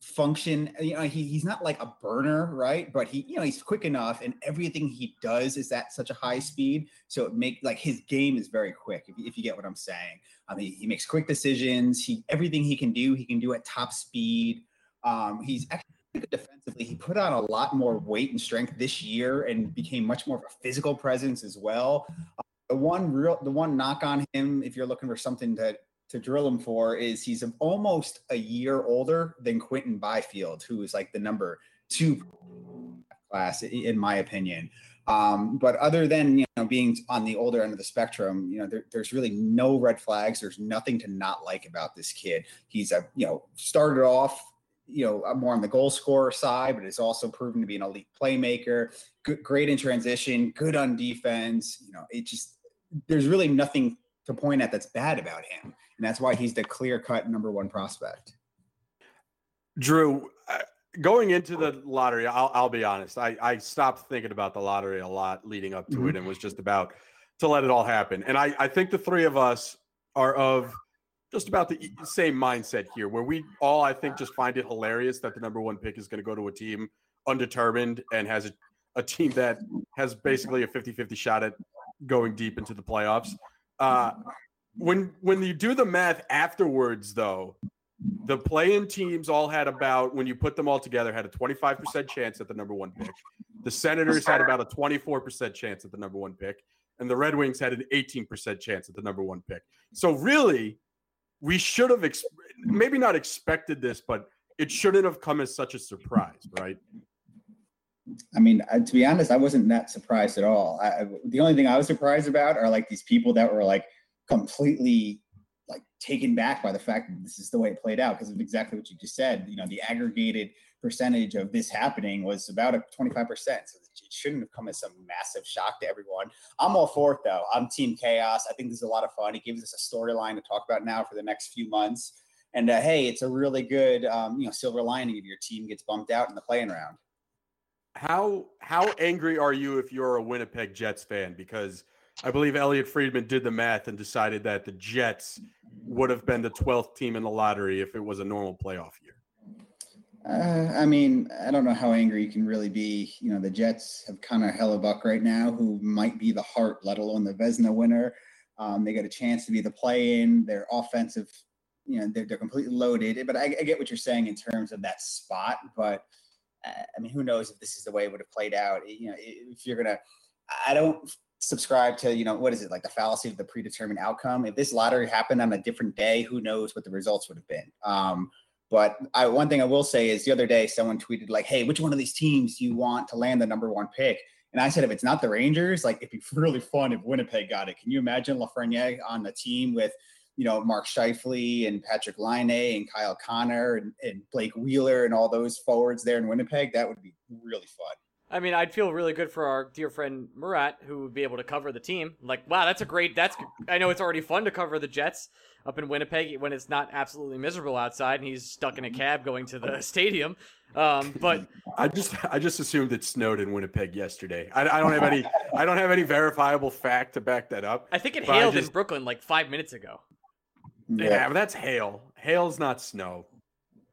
function. You know, he, he's not like a burner, right? But he, you know, he's quick enough, and everything he does is at such a high speed. So it make like his game is very quick. If, if you get what I'm saying, I mean, he makes quick decisions. He everything he can do, he can do at top speed. Um, he's actually defensively. He put on a lot more weight and strength this year, and became much more of a physical presence as well. Uh, the one real, the one knock on him, if you're looking for something to to drill him for is he's almost a year older than Quinton Byfield, who is like the number two class, in my opinion. Um, but other than you know being on the older end of the spectrum, you know there, there's really no red flags. There's nothing to not like about this kid. He's a you know started off you know more on the goal scorer side, but has also proven to be an elite playmaker. Good, great in transition, good on defense. You know, it just there's really nothing to point at that's bad about him, and that's why he's the clear cut number one prospect.
Drew, uh, going into the lottery, I'll, I'll be honest. I, I stopped thinking about the lottery a lot leading up to mm-hmm. it, and was just about to let it all happen. And I, I think the three of us are of just about the same mindset here, where we all, I think, just find it hilarious that the number one pick is going to go to a team undetermined and has a, a team that has basically a 50 50 shot at going deep into the playoffs. Uh, when when you do the math afterwards, though, the play-in teams all had about when you put them all together had a 25% chance at the number one pick. The Senators had about a 24% chance at the number one pick, and the Red Wings had an 18% chance at the number one pick. So really, we should have ex- maybe not expected this, but it shouldn't have come as such a surprise, right?
I mean, to be honest, I wasn't that surprised at all. I, the only thing I was surprised about are like these people that were like completely like taken back by the fact that this is the way it played out because of exactly what you just said. You know, the aggregated percentage of this happening was about a 25%. So it shouldn't have come as some massive shock to everyone. I'm all for it though. I'm team chaos. I think this is a lot of fun. It gives us a storyline to talk about now for the next few months. And uh, hey, it's a really good, um, you know, silver lining if your team gets bumped out in the playing round
how how angry are you if you're a Winnipeg Jets fan? Because I believe Elliotte Friedman did the math and decided that the Jets would have been the 12th team in the lottery if it was a normal playoff year.
Uh, I mean, I don't know how angry you can really be. You know, the Jets have kind of Hellebuyck right now, who might be the heart, let alone the Vezina winner. Um, they got a chance to be the play-in. Their offensive, you know, they're, they're completely loaded. But I, I get what you're saying in terms of that spot. But – I mean, who knows if this is the way it would have played out? You know, if you're gonna, I don't subscribe to you know what is it like the fallacy of the predetermined outcome. If this lottery happened on a different day, who knows what the results would have been? Um, but I, one thing I will say is the other day someone tweeted like, "Hey, which one of these teams do you want to land the number one pick?" And I said, if it's not the Rangers, like it'd be [LAUGHS] really fun if Winnipeg got it. Can you imagine Lafreniere on the team with you know, Mark Scheifele and Patrik Laine and Kyle Connor and, and Blake Wheeler and all those forwards there in Winnipeg, that would be really fun.
I mean, I'd feel really good for our dear friend Murat, who would be able to cover the team. Like, wow, that's a great. That's I know it's already fun to cover the Jets up in Winnipeg when it's not absolutely miserable outside and he's stuck in a cab going to the [LAUGHS] stadium. Um, but
I just I just assumed it snowed in Winnipeg yesterday. I, I, don't have any I don't have any verifiable fact to back that up.
I think it hailed just, in Brooklyn like five minutes ago.
Yeah, yeah but that's hail. Hail's not snow.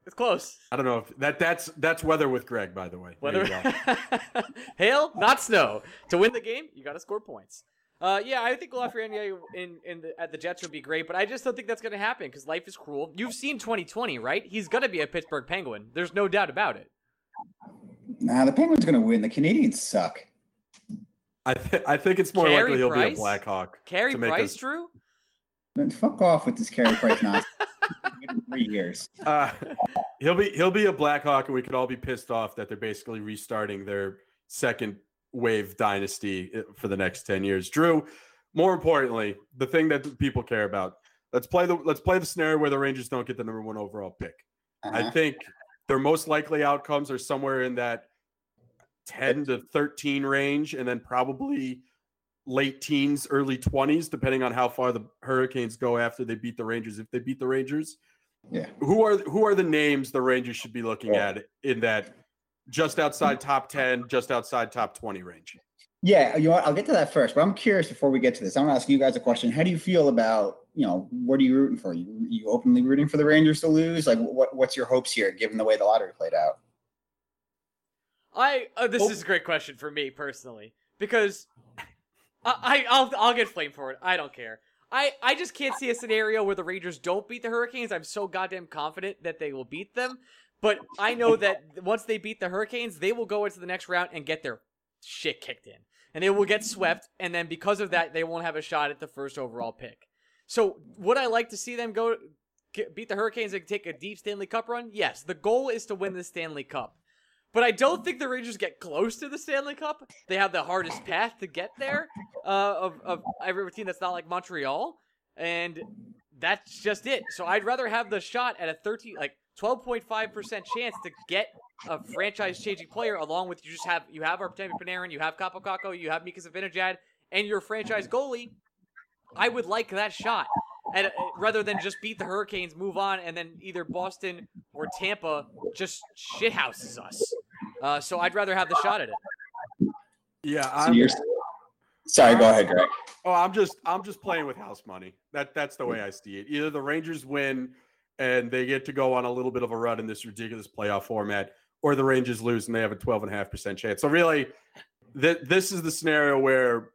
It's close.
I don't know if that that's that's weather with Greg, by the way.
Weather, [LAUGHS] hail, not snow. To win the game, you got to score points. Uh, yeah, I think Lafreniere in in the, at the Jets would be great, but I just don't think that's going to happen because life is cruel. You've seen 2020, right? He's going to be a Pittsburgh Penguin. There's no doubt about it.
Nah, the Penguins going to win. The Canadiens suck.
I th- I think it's more Carey likely he'll Price? be a Blackhawk.
Carey Price, us- Drew.
Then fuck off with this Carey Price nonsense. [LAUGHS] three years.
Uh, he'll be he'll be a Blackhawk, and we could all be pissed off that they're basically restarting their second wave dynasty uh, for the next 10 years. Drew, more importantly, the thing that people care about. Let's play the let's play the scenario where the Rangers don't get the number 1 overall pick. I
Uh-huh.
think their most likely outcomes are somewhere in that 10 to 13 range and then probably late teens, early 20s depending on how far the Hurricanes go after they beat the Rangers if they beat the Rangers.
Yeah.
Who are who are the names the Rangers should be looking
Yeah.
at in that just outside top 10, just outside top 20 range?
Yeah, you know? I'll get to that first, but I'm curious before we get to this. I'm gonna ask you guys a question. How do you feel about, you know, what are you rooting for? You you openly rooting for the Rangers to lose? Like what what's your hopes here given the way the lottery played out?
I uh, this
Oh.
is a great question for me personally because I, I'll I'll get flamed for it. I don't care. I I just can't see a scenario where the Rangers don't beat the Hurricanes. I'm so goddamn confident that they will beat them, but I know that once they beat the Hurricanes, they will go into the next round and get their shit kicked in, and they will get swept, and then because of that, they won't have a shot at the first overall pick. So would I like to see them go beat the Hurricanes and take a deep Stanley Cup run? Yes. The goal is to win the Stanley Cup. But I don't think the Rangers get close to the Stanley Cup. They have the hardest path to get there uh, of, of every team that's not like Montreal. And that's just it. So I'd rather have the shot at a 13, like 12.5% chance to get a franchise changing player along with you just have, you have Artemi Panarin, you have Kaapo Kakko, you have Mika Zibanejad, and your franchise goalie. I would like that shot. And uh, rather than just beat the Hurricanes, move on, and then either Boston or Tampa just shithouses us. Uh, so I'd rather have the shot at it.
Yeah, I'm,
you're sorry, go ahead, Greg.
oh, I'm just I'm just playing with house money. That that's the way I see it. Either the Rangers win and they get to go on a little bit of a run in this ridiculous playoff format, or the Rangers lose and they have a 12.5% chance. So really, th- this is the scenario where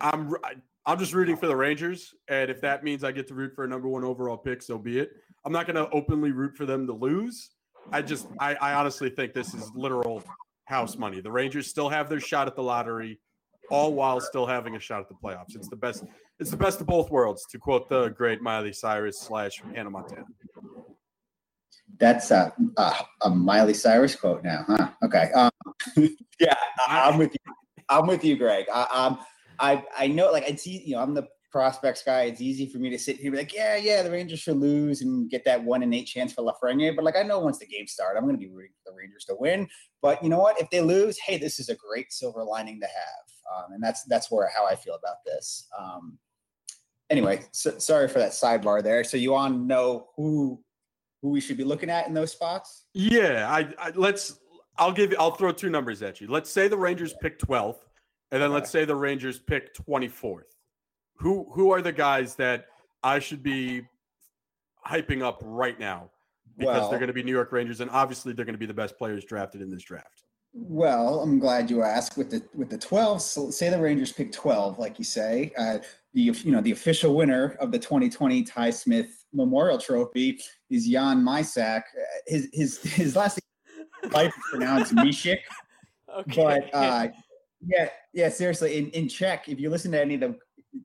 I'm I'm just rooting for the Rangers, and if that means I get to root for a number one overall pick, so be it. I'm not going to openly root for them to lose. I just I, I honestly think this is literal house money. The Rangers still have their shot at the lottery, all while still having a shot at the playoffs. It's the best. It's the best of both worlds, to quote the great Miley Cyrus slash Hannah Montana.
That's a, a, a Miley Cyrus quote now, huh? Okay. Um, [LAUGHS] yeah, I'm with you. I'm with you, Greg. I, um, I I know, like it's easy. You know, I'm the prospects guy. It's easy for me to sit here and be like, yeah, yeah, the Rangers should lose and get that one in eight chance for Lafreniere. But like, I know once the game starts, I'm going to be rooting for the Rangers to win. But you know what? If they lose, hey, this is a great silver lining to have, um, and that's that's where how I feel about this. Um, anyway, so, sorry for that sidebar there. So you to know who who we should be looking at in those spots?
Yeah, I, I let's. I'll give you. I'll throw two numbers at you. Let's say the Rangers pick 12th, and then let's say the Rangers pick 24th. Who who are the guys that I should be hyping up right now because
Well-
they're going to be New York Rangers, and obviously they're going to be the best players drafted in this draft.
Well, I'm glad you asked. With the with the 12, so say the Rangers pick 12, like you say, uh, the you know the official winner of the 2020 Ty Smith Memorial Trophy is Jan Mysak. Uh, His his his last name is [LAUGHS] pronounced Mishik,
Okay.
but uh, yeah, yeah, seriously, in in Czech, if you listen to any of the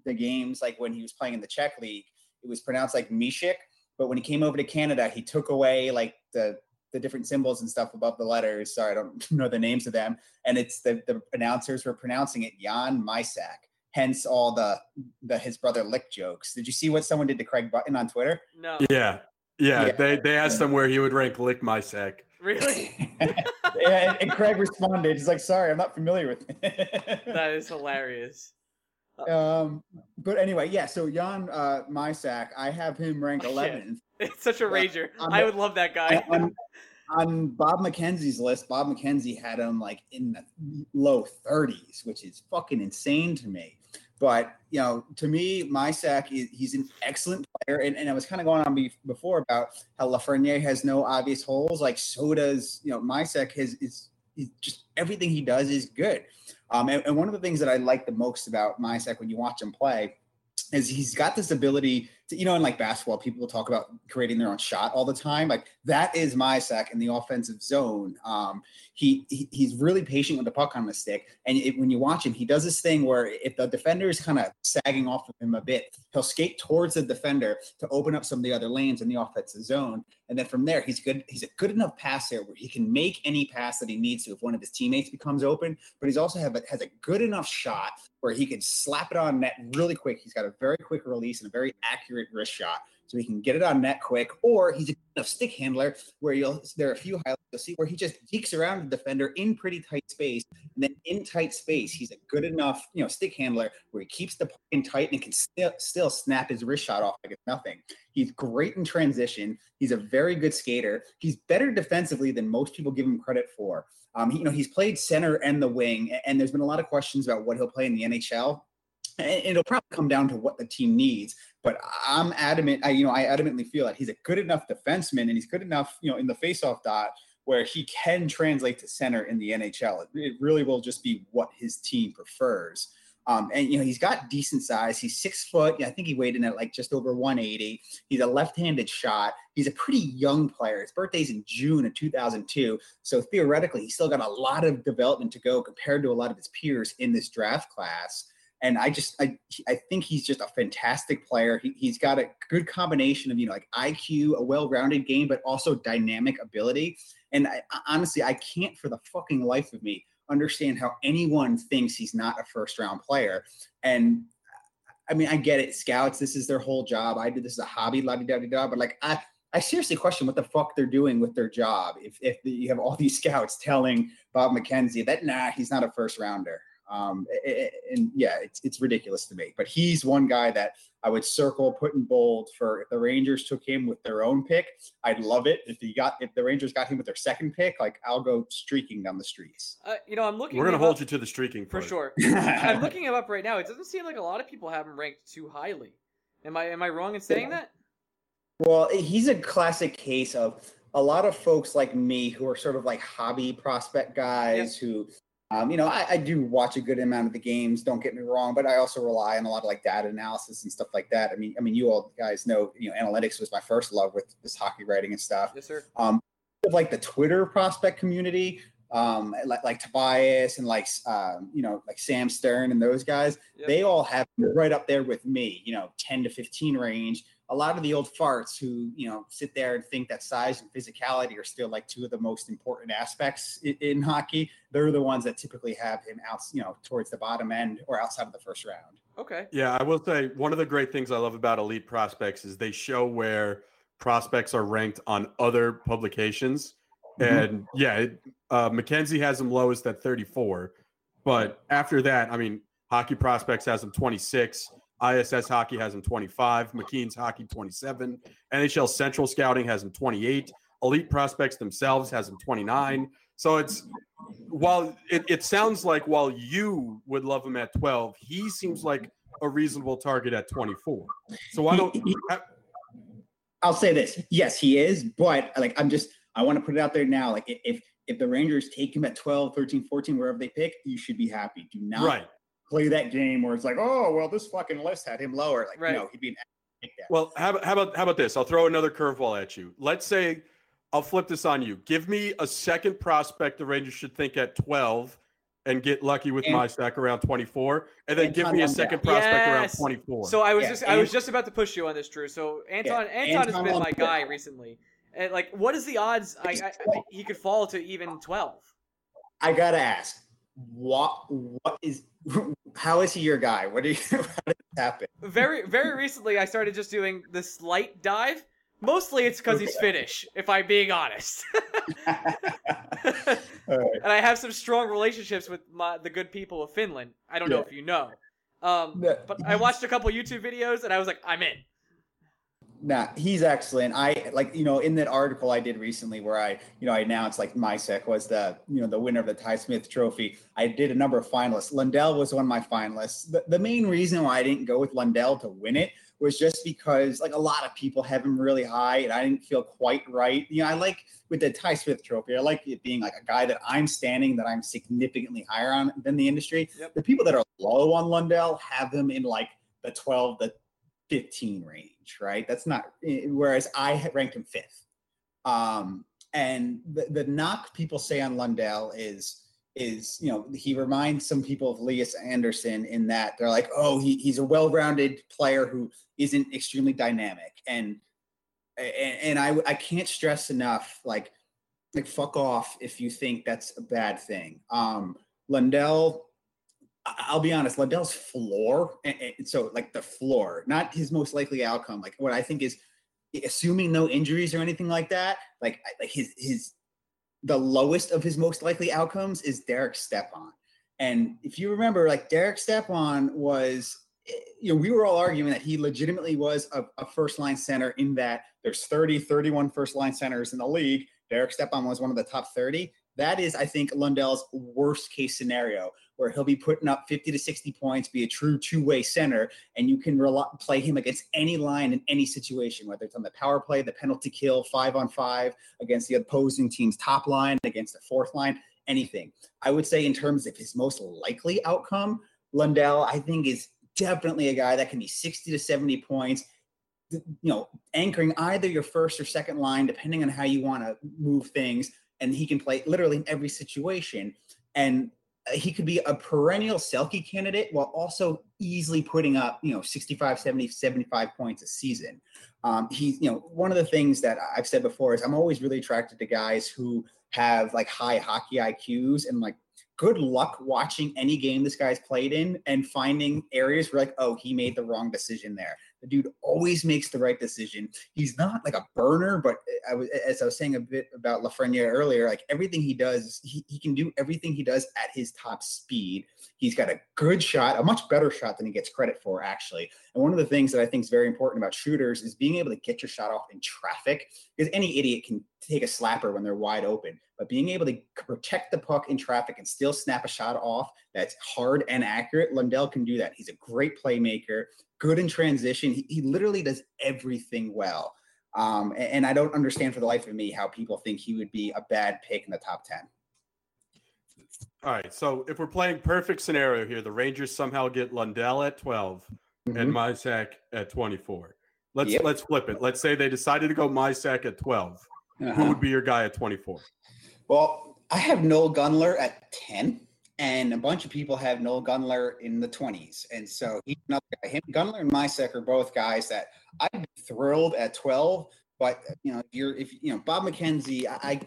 the games, like when he was playing in the Czech league, it was pronounced like Mishik. But when he came over to Canada, he took away like the the different symbols and stuff above the letters. Sorry, I don't [LAUGHS] know the names of them. And it's the the announcers were pronouncing it Jan Mysak. Hence all the the his brother lick jokes. Did you see what someone did to Craig Button on Twitter?
no,
Yeah, yeah.
Yeah.
They they asked him where he would rank Lick My Sack.
Really? [LAUGHS]
yeah, and, Craig responded. He's like, "Sorry, I'm not familiar with." [LAUGHS]
that is hilarious.
um, but anyway, yeah. So Jan uh, Mysak, I have him ranked
Oh,
11th.
It's such a rager.
I'm
I would love that guy.
on, on Bob McKenzie's list, Bob McKenzie had him like in the low 30s, which is fucking insane to me. But you know, to me, Mysak he's an excellent player, and, and I was kind of going on be, before about how Lafreniere has no obvious holes. Like so does you know Mysak has is, is just everything he does is good. Um, and, and one of the things that I like the most about Mysak when you watch him play is he's got this ability you know, in like basketball, people talk about creating their own shot all the time. Like that is Mysak in the offensive zone. Um, he, he, he's really patient with the puck on the stick, and it, when you watch him, he does this thing where if the defender is kind of sagging off of him a bit, he'll skate towards the defender to open up some of the other lanes in the offensive zone, and then from there, he's good. He's a good enough passer where he can make any pass that he needs to if one of his teammates becomes open. But he's also have a, has a good enough shot where he can slap it on net really quick. He's got a very quick release and a very accurate wrist shot so he can get it on net quick, or he's a enough stick handler where you'll there are a few highlights you'll see where he just dekes around the defender in pretty tight space, and then in tight space he's a good enough you know stick handler where he keeps the puck in tight and can still still snap his wrist shot off like it's nothing. He's great in transition. He's a very good skater. He's better defensively than most people give him credit for. Um, he, you know, he's played center and the wing, and there's been a lot of questions about what he'll play in the NHL and it'll probably come down to what the team needs. But I'm adamant. I, you know, I adamantly feel that he's a good enough defenseman, and he's good enough, you know, in the faceoff dot where he can translate to center in the NHL. It, really will just be what his team prefers. Um, and you know he's got decent size. He's six foot. I think he weighed in at like just over 180. He's a left-handed shot. He's a pretty young player. His birthday's in June of 2002, so theoretically he's still got a lot of development to go compared to a lot of his peers in this draft class and I just I I think he's just a fantastic player. He, he's got a good combination of you know like IQ, a well-rounded game, but also dynamic ability. And I, honestly, I can't for the fucking life of me understand how anyone thinks he's not a first-round player. And I mean, I get it. Scouts, this is their whole job. I do this as a hobby, la da di da. But like, I I seriously question what the fuck they're doing with their job if if you have all these scouts telling Bob McKenzie that nah, he's not a first rounder. Um, and yeah, it's, it's ridiculous to me. But he's one guy that I would circle, put in bold for if the Rangers took him with their own pick. I'd love it if he got if the Rangers got him with their second pick. Like I'll go streaking down the streets.
Uh, you know, I'm looking.
We're gonna hold up, you to the streaking
for sure. [LAUGHS] I'm looking him up right now. It doesn't seem like a lot of people have him ranked too highly. Am I am I wrong in saying that?
Well, he's a classic case of a lot of folks like me who are sort of like hobby prospect guys yep. who um, you know, I, I, do watch a good amount of the games. Don't get me wrong, but I also rely on a lot of like data analysis and stuff like that. I mean, I mean, you all guys know, you know, analytics was my first love with this hockey writing and stuff.
Yes, sir.
Um, like the Twitter prospect community, um, like, like Tobias and like um, you know, like Sam Stern and those guys, yep. they all have right up there with me. You know, ten to fifteen range a lot of the old farts who you know sit there and think that size and physicality are still like two of the most important aspects in, in, hockey they're the ones that typically have him out you know towards the bottom end or outside of the first round.
Okay.
Yeah i will say one of the great things i love about elite prospects is they show where prospects are ranked on other publications. Mm-hmm. and yeah it, uh, mckenzie has him lowest at 34 but after that i mean hockey prospects has him 26 ISS Hockey has him 25. McKeen's Hockey 27. NHL Central Scouting has him 28. Elite Prospects themselves has him 29. So it's while it, it sounds like while you would love him at 12, he seems like a reasonable target at 24. So I don't.
I'll say this: yes, he is, but like I'm just I want to put it out there now. Like if if the Rangers take him at 12, 13, 14, wherever they pick, you should be happy. Do not
right
play that game where it's like, oh, well, this fucking list had him lower. Like, right. no, he'd be an
well, how about, how about how about this? I'll throw another curveball at you. Let's say I'll flip this on you. Give me a second prospect the Rangers should think at 12 and get lucky with and, Mysak around 24 and then give me a second prospect yes. around 24.
So I was yeah, just I was just about to push you on this Drew. So Anton yeah, Anton, Anton has been my guy recently. And like what is the odds I, I, I, he could fall to even 12?
I got to ask. What what is [LAUGHS] how is he your guy? What did [LAUGHS] how did happen?
Very very recently, I started just doing the slight dive. Mostly, it's because he's Finnish. If I'm being honest. [LAUGHS] right. And I have some strong relationships with my, the good people of Finland. I don't yeah. know if you know. Um, but I watched a couple YouTube videos and I was like, I'm in.
Nah, he's excellent. I like you know in that article I did recently where I you know I announced like Mysak was the you know the winner of the Ty Smith Trophy. I did a number of finalists. Lundell was one of my finalists. The, the main reason why I didn't go with Lundell to win it was just because like a lot of people have him really high and I didn't feel quite right. You know, I like with the Ty Smith Trophy, I like it being like a guy that I'm standing that I'm significantly higher on than the industry. Yep. The people that are low on Lundell have him in like the 12 the 15 range. Range, right? That's not. Eh, whereas I ranked him fifth. Um, and the, the knock people say on Lundell is is you know he reminds some people of Lias Andersson in that they're like, oh, he, he's a well-rounded player who isn't extremely dynamic, and and, and I I can't stress enough like like fuck off if you think that's a bad thing. Um, Lundell, I'll be honest, Lundell's floor, so like the floor, not his most likely outcome. Like what I think is, assuming no injuries or anything like that, like like his his the lowest of his most likely outcomes is Derek Stepan. And if you remember, like Derek Stepan was, eh, you know, we were all arguing that he legitimately was a, a first line center in that there's 30, 31 first line centers in the league. Derek Stepan was one of the top 30. That is, I think, Lundell's worst case scenario, where he'll be putting up 50 to 60 points, be a true two way center, and you can play him against any line in any situation, whether it's on the power play, the penalty kill, five on five, against the opposing team's top line, against the fourth line, anything. I would say, in terms of his most likely outcome, Lundell, I think, is definitely a guy that can be 60 to 70 points you know, anchoring either your first or second line, depending on how you want to move things. And he can play literally in every situation. And he could be a perennial Selke candidate while also easily putting up, you know, 65, 70, 75 points a season. Um, he's, you know, one of the things that I've said before is I'm always really attracted to guys who have like high hockey IQs and like good luck watching any game this guy's played in and finding areas where like, oh, he made the wrong decision there. The dude always makes the right decision. He's not like a burner, but I was, as I was saying a bit about Lafreniere earlier, like everything he does, he, he can do everything he does at his top speed. He's got a good shot, a much better shot than he gets credit for, actually. And one of the things that I think is very important about shooters is being able to get your shot off in traffic, because any idiot can take a slapper when they're wide open. But being able to protect the puck in traffic and still snap a shot off that's hard and accurate, Lundell can do that. He's a great playmaker, good in transition. He, he literally does everything well. Um, and, and I don't understand for the life of me how people think he would be a bad pick in the top 10.
All right. So if we're playing perfect scenario here, the Rangers somehow get Lundell at 12 mm-hmm. and Mysak at 24. Let's yep. let's flip it. Let's say they decided to go Mysak at 12. Uh-huh. Who would be your guy at 24?
Well, I have Noel Gunler at 10, and a bunch of people have Noel Gunler in the 20s. And so he's another guy. Him, Gunler and Mysak are both guys that I'd be thrilled at 12. But you know, if you're if you know Bob McKenzie, I, I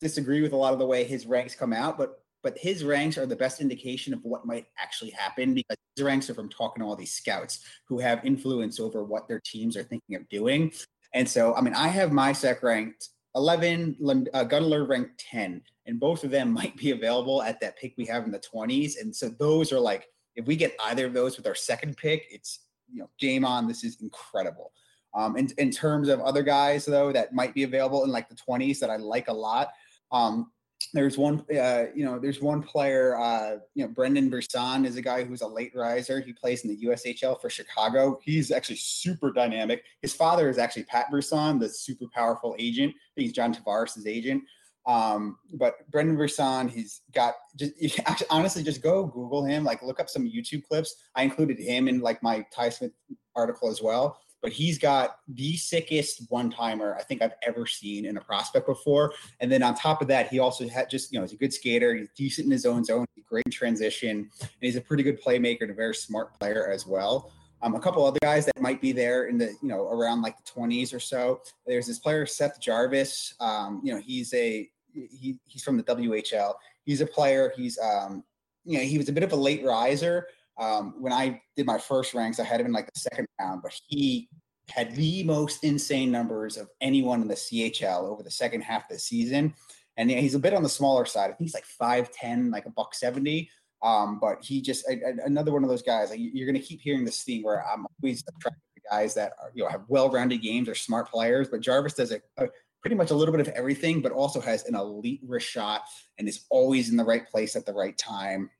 disagree with a lot of the way his ranks come out, but but his ranks are the best indication of what might actually happen because his ranks are from talking to all these scouts who have influence over what their teams are thinking of doing. And so, I mean, I have Mysak ranked 11, uh, Gunler ranked 10, and both of them [LAUGHS] might be available at that pick we have in the 20s. And so those are like, if we get either of those with our second pick, it's you know game on. This is incredible. Um, in, in terms of other guys though that might be available in like the 20s that I like a lot, um, there's one, uh, you know, there's one player, uh, you know, Brendan Brisson is a guy who's a late riser. He plays in the USHL for Chicago. He's actually super dynamic. His father is actually Pat Brisson, the super powerful agent. He's John Tavares' agent. Um, but Brendan Brisson, he's got just [LAUGHS] actually, honestly, just go Google him, like look up some YouTube clips. I included him in like my Ty Smith article as well but he's got the sickest one timer I think I've ever seen in a prospect before. And then on top of that, he also had just, you know, he's a good skater. He's decent in his own zone, great in transition, and he's a pretty good playmaker and a very smart player as well. Um, a couple other guys that might be there in the, you know, around like the 20s or so. There's this player, Seth Jarvis. Um, you know, he's a, he, he's from the WHL. He's a player. He's, um, you know, he was a bit of a late riser, um, when I did my first ranks, I had him in like the second round, but he had the most insane numbers of anyone in the CHL over the second half of the season. And he's a bit on the smaller side. I think he's like 5'10, like a buck 70. Um, but he just I, I, another one of those guys. Like you're going to keep hearing this theme where I'm always attracted to guys that are, you know have well-rounded games or smart players. But Jarvis does a, a pretty much a little bit of everything, but also has an elite wrist shot and is always in the right place at the right time.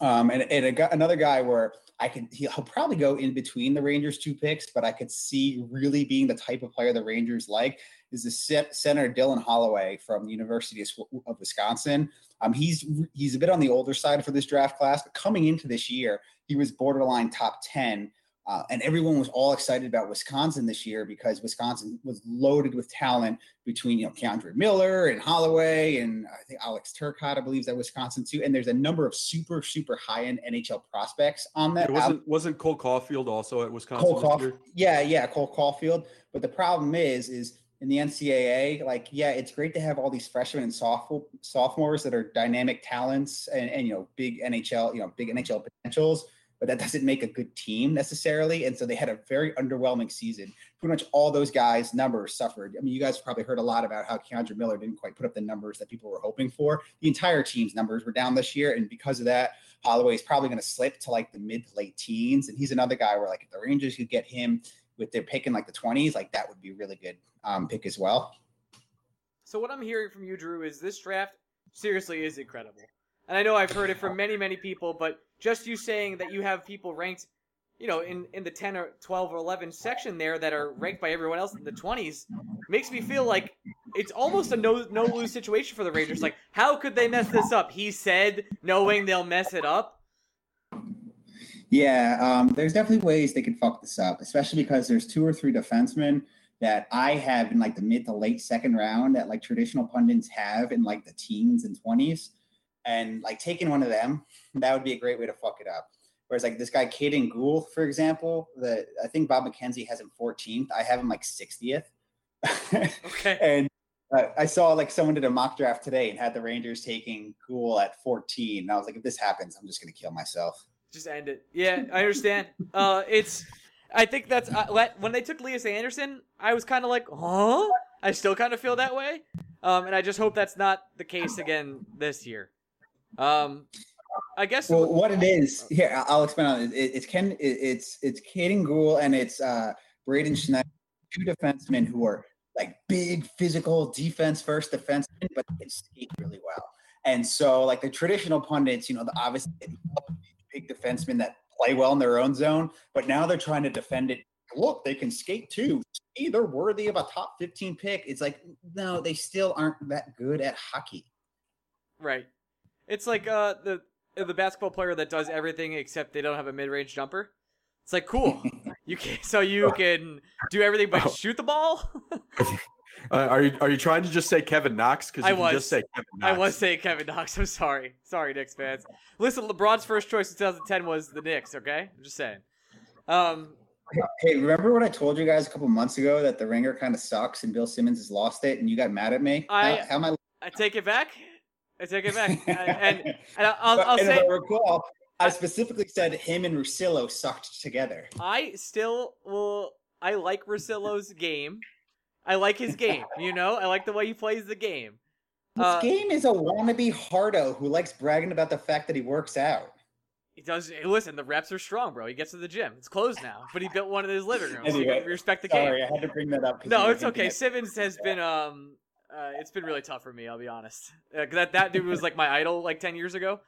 Um, and and a, another guy where I can he'll probably go in between the Rangers two picks, but I could see really being the type of player the Rangers like is the center Dylan Holloway from the University of Wisconsin. Um, he's he's a bit on the older side for this draft class, but coming into this year, he was borderline top ten. Uh, and everyone was all excited about Wisconsin this year because Wisconsin was loaded with talent between you know K'Andre Miller and Holloway and I think Alex Turcotte, I believe, is at Wisconsin too. And there's a number of super super high end NHL prospects on that.
It wasn't wasn't Cole Caufield also at Wisconsin?
Cole Caufield, yeah, yeah, Cole Caufield. But the problem is, is in the NCAA, like, yeah, it's great to have all these freshmen and sophomore sophomores that are dynamic talents and, and you know big NHL, you know, big NHL potentials but that doesn't make a good team necessarily. And so they had a very underwhelming season. Pretty much all those guys' numbers suffered. I mean, you guys probably heard a lot about how K'Andre Miller didn't quite put up the numbers that people were hoping for. The entire team's numbers were down this year. And because of that, Holloway is probably going to slip to like the mid to late teens. And he's another guy where like if the Rangers could get him with their pick in like the 20s, like that would be really good um, pick as well.
So what I'm hearing from you, Drew, is this draft seriously is incredible. And I know I've heard it from many, many people, but just you saying that you have people ranked, you know, in, in the 10 or 12 or 11 section there that are ranked by everyone else in the 20s makes me feel like it's almost a no no lose situation for the Rangers. Like, how could they mess this up? He said, knowing they'll mess it up.
Yeah, um, there's definitely ways they could fuck this up, especially because there's two or three defensemen that I have in like the mid to late second round that like traditional pundits have in like the teens and 20s and like taking one of them, that would be a great way to fuck it up. Whereas like this guy Kaiden Guhle, for example, that I think Bob McKenzie has him 14th. I have him like 60th. [LAUGHS]
okay.
and uh, I saw like someone did a mock draft today and had the Rangers taking Guhle at 14. And I was like, if this happens, I'm just gonna kill myself.
Just end it. Yeah, I understand. uh, it's. I think that's uh, when they took Lias Andersson. I was kind of like, huh? I still kind of feel that way. Um, and I just hope that's not the case again this year. Um, I guess.
Well, what it is here, I'll explain on it. It's Ken. It's it's Kaiden Guhle and it's uh, Braden Schneider, two defensemen who are like big physical defense first defensemen, but they can skate really well. And so, like the traditional pundits, you know, the obvious big defensemen that play well in their own zone, but now they're trying to defend it. Look, they can skate too. See, they're worthy of a top 15 pick. It's like, no, they still aren't that good at hockey.
Right. It's like uh, the the basketball player that does everything except they don't have a mid range jumper. It's like cool. [LAUGHS] you can so you can do everything but oh. shoot the ball. [LAUGHS]
uh, are you are you trying to just say Kevin Knox?
Because I was just say Kevin Knox. I was saying Kevin Knox. I'm sorry, sorry, Knicks fans. Listen, LeBron's first choice in 2010 was the Knicks. Okay, I'm just saying. Um,
Hey, remember what I told you guys a couple months ago that the ringer kind of sucks and Bill Simmons has lost it and you got mad at me?
I, how, how am I? I take it back. I take it back. [LAUGHS] and, and I'll, I'll say.
Recall, I specifically said him and Russillo sucked together.
I still will. I like Russillo's game. I like his game. [LAUGHS] You know, I like the way he plays the game.
This uh, game is a wannabe hardo who likes bragging about the fact that he works out.
He does. Listen, the reps are strong, bro. He gets to the gym. It's closed now, but he built one in his living room. anyway, so respect the
sorry,
game.
Sorry, I had to bring that up.
No, it's okay. Simmons has been um uh, it's been really tough for me. I'll be honest. Uh, that that dude was like my idol like ten years ago.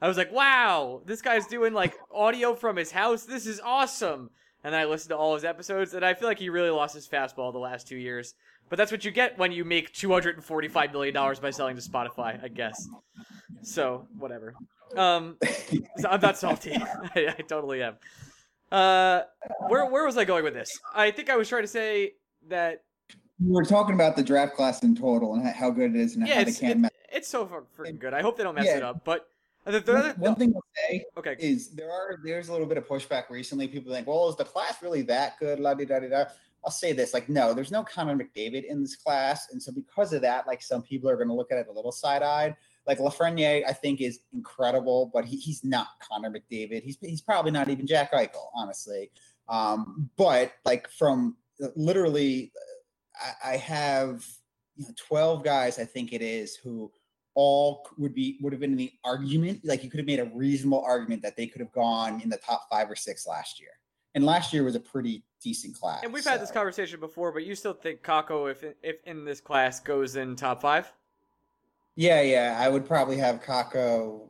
I was like, wow, this guy's doing like audio from his house. This is awesome. And then I listened to all his episodes, and I feel like he really lost his fastball the last two years. But that's what you get when you make two hundred and forty-five million dollars by selling to Spotify, I guess. So whatever. Um, so I'm not salty. [LAUGHS] I, I totally am. Uh, where where was I going with this? I think I was trying to say that
we were talking about the draft class in total and how good it is and yeah, how they can't.
It, it's so freaking good. I hope they don't mess yeah. it up. But the,
the, one, one thing I'll say okay. is there are there's a little bit of pushback recently. People think, well, is the class really that good? La da da da. I'll say this, like, no, there's no Connor McDavid in this class, and so because of that, like, some people are going to look at it a little side-eyed. Like Lafreniere, I think is incredible, but he, he's not Connor McDavid. He's he's probably not even Jack Eichel, honestly. Um, but like from literally I, I have you know, 12 guys, I think it is, who all would be would have been in the argument. Like you could have made a reasonable argument that they could have gone in the top five or six last year. And last year was a pretty decent class.
And we've so. had this conversation before, but you still think Kakko, if if in this class, goes in top five?
Yeah, yeah, I would probably have Kakko.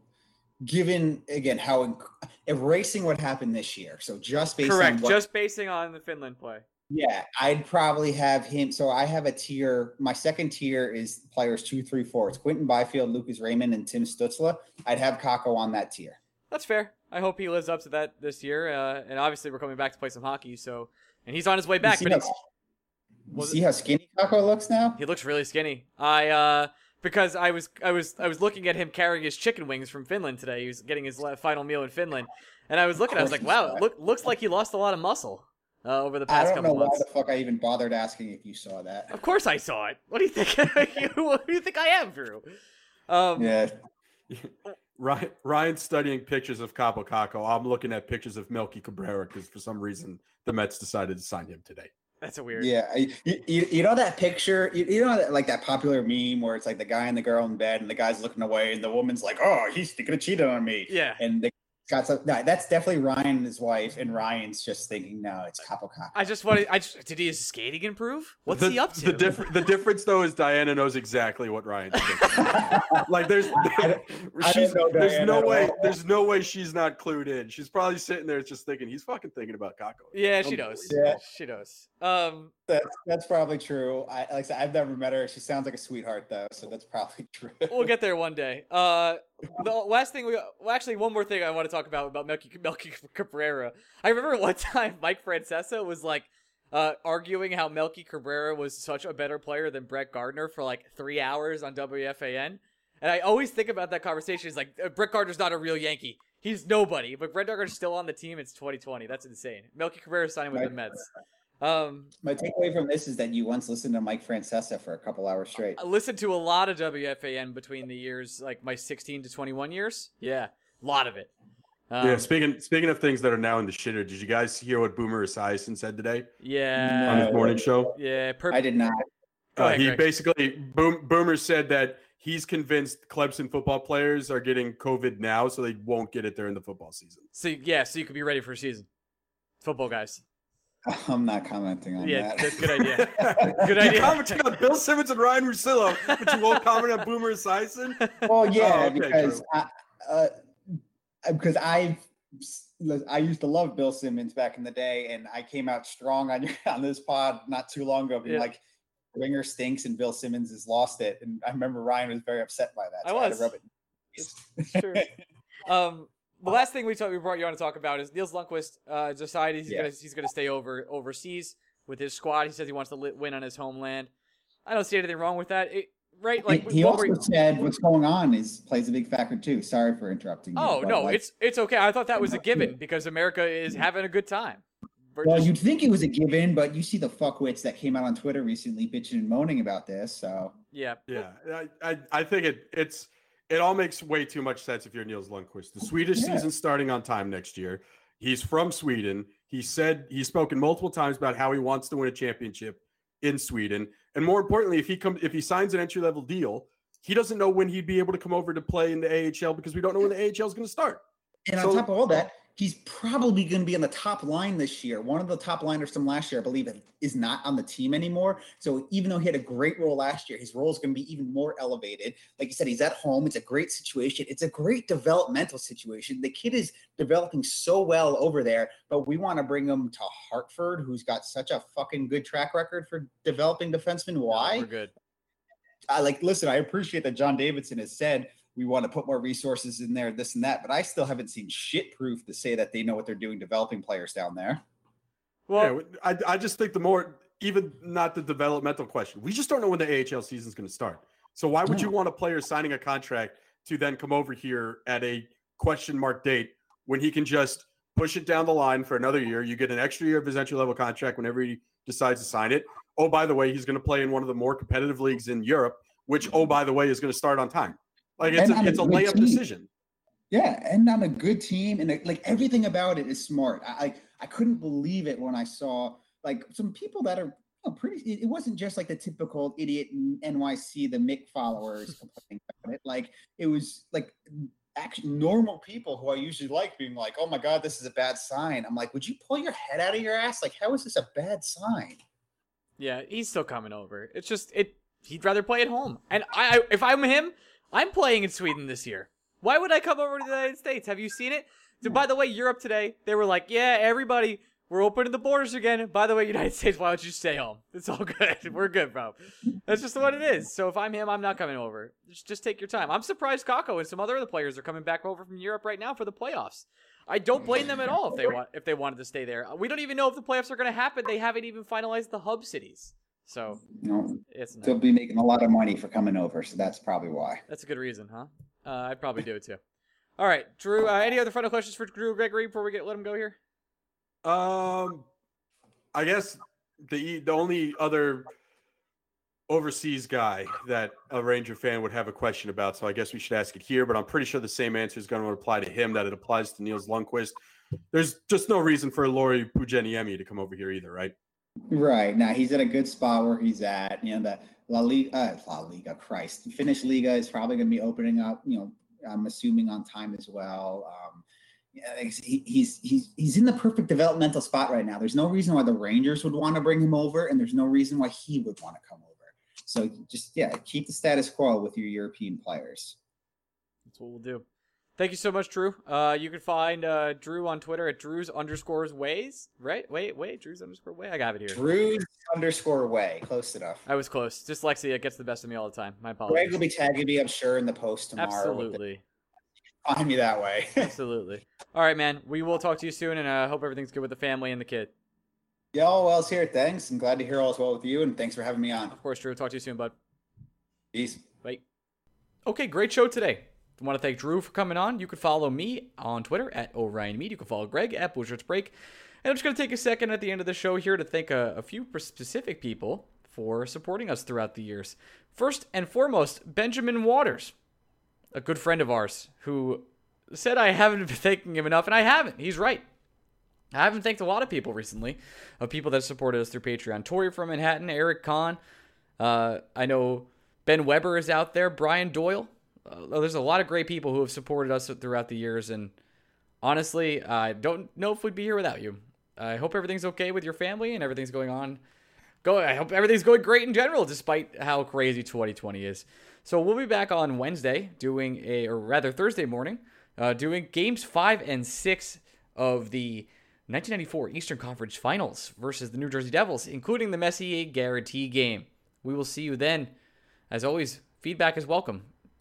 Given again how erasing what happened this year, so just based
correct,
what,
just basing on the Finland play.
Yeah, I'd probably have him. So I have a tier. My second tier is players two, three, four. It's Quinton Byfield, Lucas Raymond, and Tim Stützle. I'd have Kakko on that tier.
That's fair. I hope he lives up to that this year. Uh, and obviously, we're coming back to play some hockey, so and he's on his way back.
see
But
how, you see how skinny Kakko looks now?
he looks really skinny. I uh, because I was I was I was looking at him carrying his chicken wings from Finland today. He was getting his final meal in Finland, and I was looking. I was like, wow, look looks like he lost a lot of muscle uh, over the
I
past
don't know
couple
why the fuck I even bothered asking if you saw that.
Of course, I saw it. What do you think? [LAUGHS] what do you think I am, Drew? Um,
Yeah, [LAUGHS]
Ryan, Ryan's studying pictures of Kaapo Kakko. I'm looking at pictures of Melky Cabrera because for some reason the Mets decided to sign him today.
that's a weird.
yeah. You, you, you know that picture? You, you know that, like that popular meme where it's like the guy and the girl in bed, and the guy's looking away, and the woman's like, "Oh, he's gonna cheat on me."
Yeah.
and the got some. No, that's definitely Ryan and his wife, and Ryan's just thinking, "No, it's Kaapo Kakko."
I just wanted. I just did his skating improve? What's
the,
he up to?
The, diff- the difference though is Diana knows exactly what Ryan's thinking. [LAUGHS] like there's,
I
she's, there's no way,
all.
there's no way she's not clued in. She's probably sitting there just thinking he's fucking thinking about Kakko.
yeah, she knows.
Yeah.
She knows. Um,
That's that's probably true. I like I said, I've never met her. She sounds like a sweetheart though, so that's probably [LAUGHS] true.
we'll get there one day. Uh, the last thing we, well, actually, one more thing I want to talk about about Melky, Melky Cabrera. I remember [LAUGHS] one time Mike Francesa was like, uh, arguing how Melky Cabrera was such a better player than Brett Gardner for like three hours on WFAN. And I always think about that conversation. It's like uh, Brett Gardner's not a real Yankee. He's nobody, but Brett Gardner's still on the team. It's 2020. That's insane. Melky Cabrera signing with the Mets. Um,
My takeaway from this is that you once listened to Mike Francesa for a couple hours straight.
I listened to a lot of WFAN between the years, like my 16 to 21 years. Yeah, a lot of it. Um,
yeah. Speaking speaking of things that are now in the shitter, did you guys hear what Boomer Esiason said today
yeah,
on his morning show?
yeah. Per-
I did not.
Uh,
ahead,
he
Greg.
basically Boom, Boomer said that he's convinced Clemson football players are getting COVID now, so they won't get it during the football season.
so yeah, so you could be ready for a season. Football guys. [LAUGHS]
I'm not commenting on
Yeah,
that.
that's a good idea. [LAUGHS] Good idea.
You
idea.
commented on Bill Simmons and Ryan Russillo, but you won't comment on Boomer Esiason. [LAUGHS]
well, yeah,
Oh, okay,
because
true.
I, uh, because I I used to love Bill Simmons back in the day, and I came out strong on on this pod not too long ago, being
Yeah.
like. Ringer stinks and Bill Simmons has lost it, and I remember Ryan was very upset by that.
I
so had to
was.
rub it.
It's true. Um, the last thing we talk, we brought you on to talk about is Nils Lundkvist uh, decided he's
Yeah.
gonna he's gonna stay over overseas with his squad. He says he wants to win on his homeland. I don't see anything wrong with that. It, right? Like
he, he also
were you-
said what's going on is plays a big factor too. Sorry for interrupting. you,
Oh
but,
no,
like,
it's it's okay. I thought that was a given because America is having a good time. We're
well,
just-
you'd think it was a given, but you see the fuckwits that came out on Twitter recently bitching and moaning about this. So
yeah,
Yeah, I, I, I think it it's it all makes way too much sense if you're Nils Lundkvist. The Swedish
Yeah.
season's starting on time next year. He's from Sweden. He said he's spoken multiple times about how he wants to win a championship in Sweden. And more importantly, if he comes if he signs an entry level deal, he doesn't know when he'd be able to come over to play in the AHL because we don't know when the AHL is going to start.
And
So-
on top of all that, he's probably going to be on the top line this year. One of the top liners from last year, I believe, is not on the team anymore. So even though he had a great role last year, his role is going to be even more elevated. Like you said, he's at home. It's a great situation. It's a great developmental situation. The kid is developing so well over there, but we want to bring him to Hartford, who's got such a fucking good track record for developing defensemen. Why?
we're good.
I like listen, I appreciate that John Davidson has said we want to put more resources in there, this and that, but I still haven't seen shit proof to say that they know what they're doing developing players down there.
Well,
yeah, I, I just think the more even not the developmental question. We just don't know when the AHL season is going to start. So why would you want a player signing a contract to then come over here at a question mark date when he can just push it down the line for another year? You get an extra year of his entry level contract whenever he decides to sign it. Oh, by the way, he's going to play in one of the more competitive leagues in Europe, which oh mm-hmm. by the way is going to start on time. Like it's
And
a,
on a
it's a layup
team.
decision.
Yeah, and on a good team, and like everything about it is smart. I I, I couldn't believe it when I saw like some people that are you know, pretty. It, wasn't just like the typical idiot NYC, the Mick followers [LAUGHS] complaining about it. Like it was like actually normal people who I usually like being like, "Oh my god, this is a bad sign." I'm like, "Would you pull your head out of your ass? Like, how is this a bad sign?"
yeah, he's still coming over. It's just it. He'd rather play at home. And I, I if I'm him, I'm playing in Sweden this year. Why would I come over to the United States? Have you seen it? So, by the way, Europe today, they were like, yeah, everybody We're opening the borders again. By the way, United [LAUGHS] States, why don't you stay home? It's all good. [LAUGHS] We're good, bro. That's just what it is. So if I'm him, I'm not coming over. Just, just take your time. I'm surprised Kakko and some other other players are coming back over from Europe right now for the playoffs. I don't blame them at all if they want if they wanted to stay there. We don't even know if the playoffs are going to happen. They haven't even finalized the hub cities. So
No,
it's
they'll be making a lot of money for coming over, so that's probably why.
that's a good reason, huh? Uh, I'd probably do it too. All right, Drew. Uh, any other final questions for Drew Gregory before we get let him go here?
Um, I guess the the only other overseas guy that a Ranger fan would have a question about, so I guess we should ask it here. But I'm pretty sure the same answer is going to apply to him that it applies to Nils Lundkvist. There's just no reason for Lauri Pajuniemi to come over here either, right?
Right now, he's in a good spot where he's at. You know, the La Liga, uh, La Liga, Christ, Finnish Liiga is probably going to be opening up. You know, I'm assuming on time as well. Um, he's he's he's in the perfect developmental spot right now. There's no reason why the Rangers would want to bring him over, and there's no reason why he would want to come over. So just yeah, keep the status quo with your European players.
That's what we'll do. Thank you so much, Drew. Uh, you can find uh, Drew on Twitter at Drew's underscores ways. Right? Wait, wait, Drew's underscore way. I got it here.
Drew's underscore way, close enough.
I was close. Dyslexia gets the best of me all the time. My apologies.
Greg will be tagging me, I'm sure, in the post tomorrow. with the-
Absolutely.
Find me that way. [LAUGHS]
Absolutely. All right, man. We will talk to you soon, and I uh, hope everything's good with the family and the kid.
yeah, all well's here. Thanks. I'm glad to hear all is well with you, and thanks for having me on.
Of course, Drew. Talk to you soon, bud.
Peace.
Bye. Okay, great show today. I want to thank Drew for coming on. You can follow me on Twitter at Orion. You can follow Greg at Blue Break. And I'm just going to take a second at the end of the show here to thank a, a few specific people for supporting us throughout the years. First and foremost, Benjamin Waters, a good friend of ours who said I haven't been thanking him enough, and I haven't. He's right. I haven't thanked a lot of people recently, of people that supported us through Patreon. Tori from Manhattan, Eric Kahn. Uh, I know Ben Weber is out there, Brian Doyle. Uh, there's a lot of great people who have supported us throughout the years, and honestly, I don't know if we'd be here without you. I hope everything's okay with your family and everything's going on. Go. I hope everything's going great in general, despite how crazy 2020 is. So we'll be back on Wednesday doing a, or rather Thursday morning, uh, doing games five and six of the 1994 Eastern Conference Finals versus the New Jersey Devils, including the Messier guarantee game. We will see you then. As always, feedback is welcome.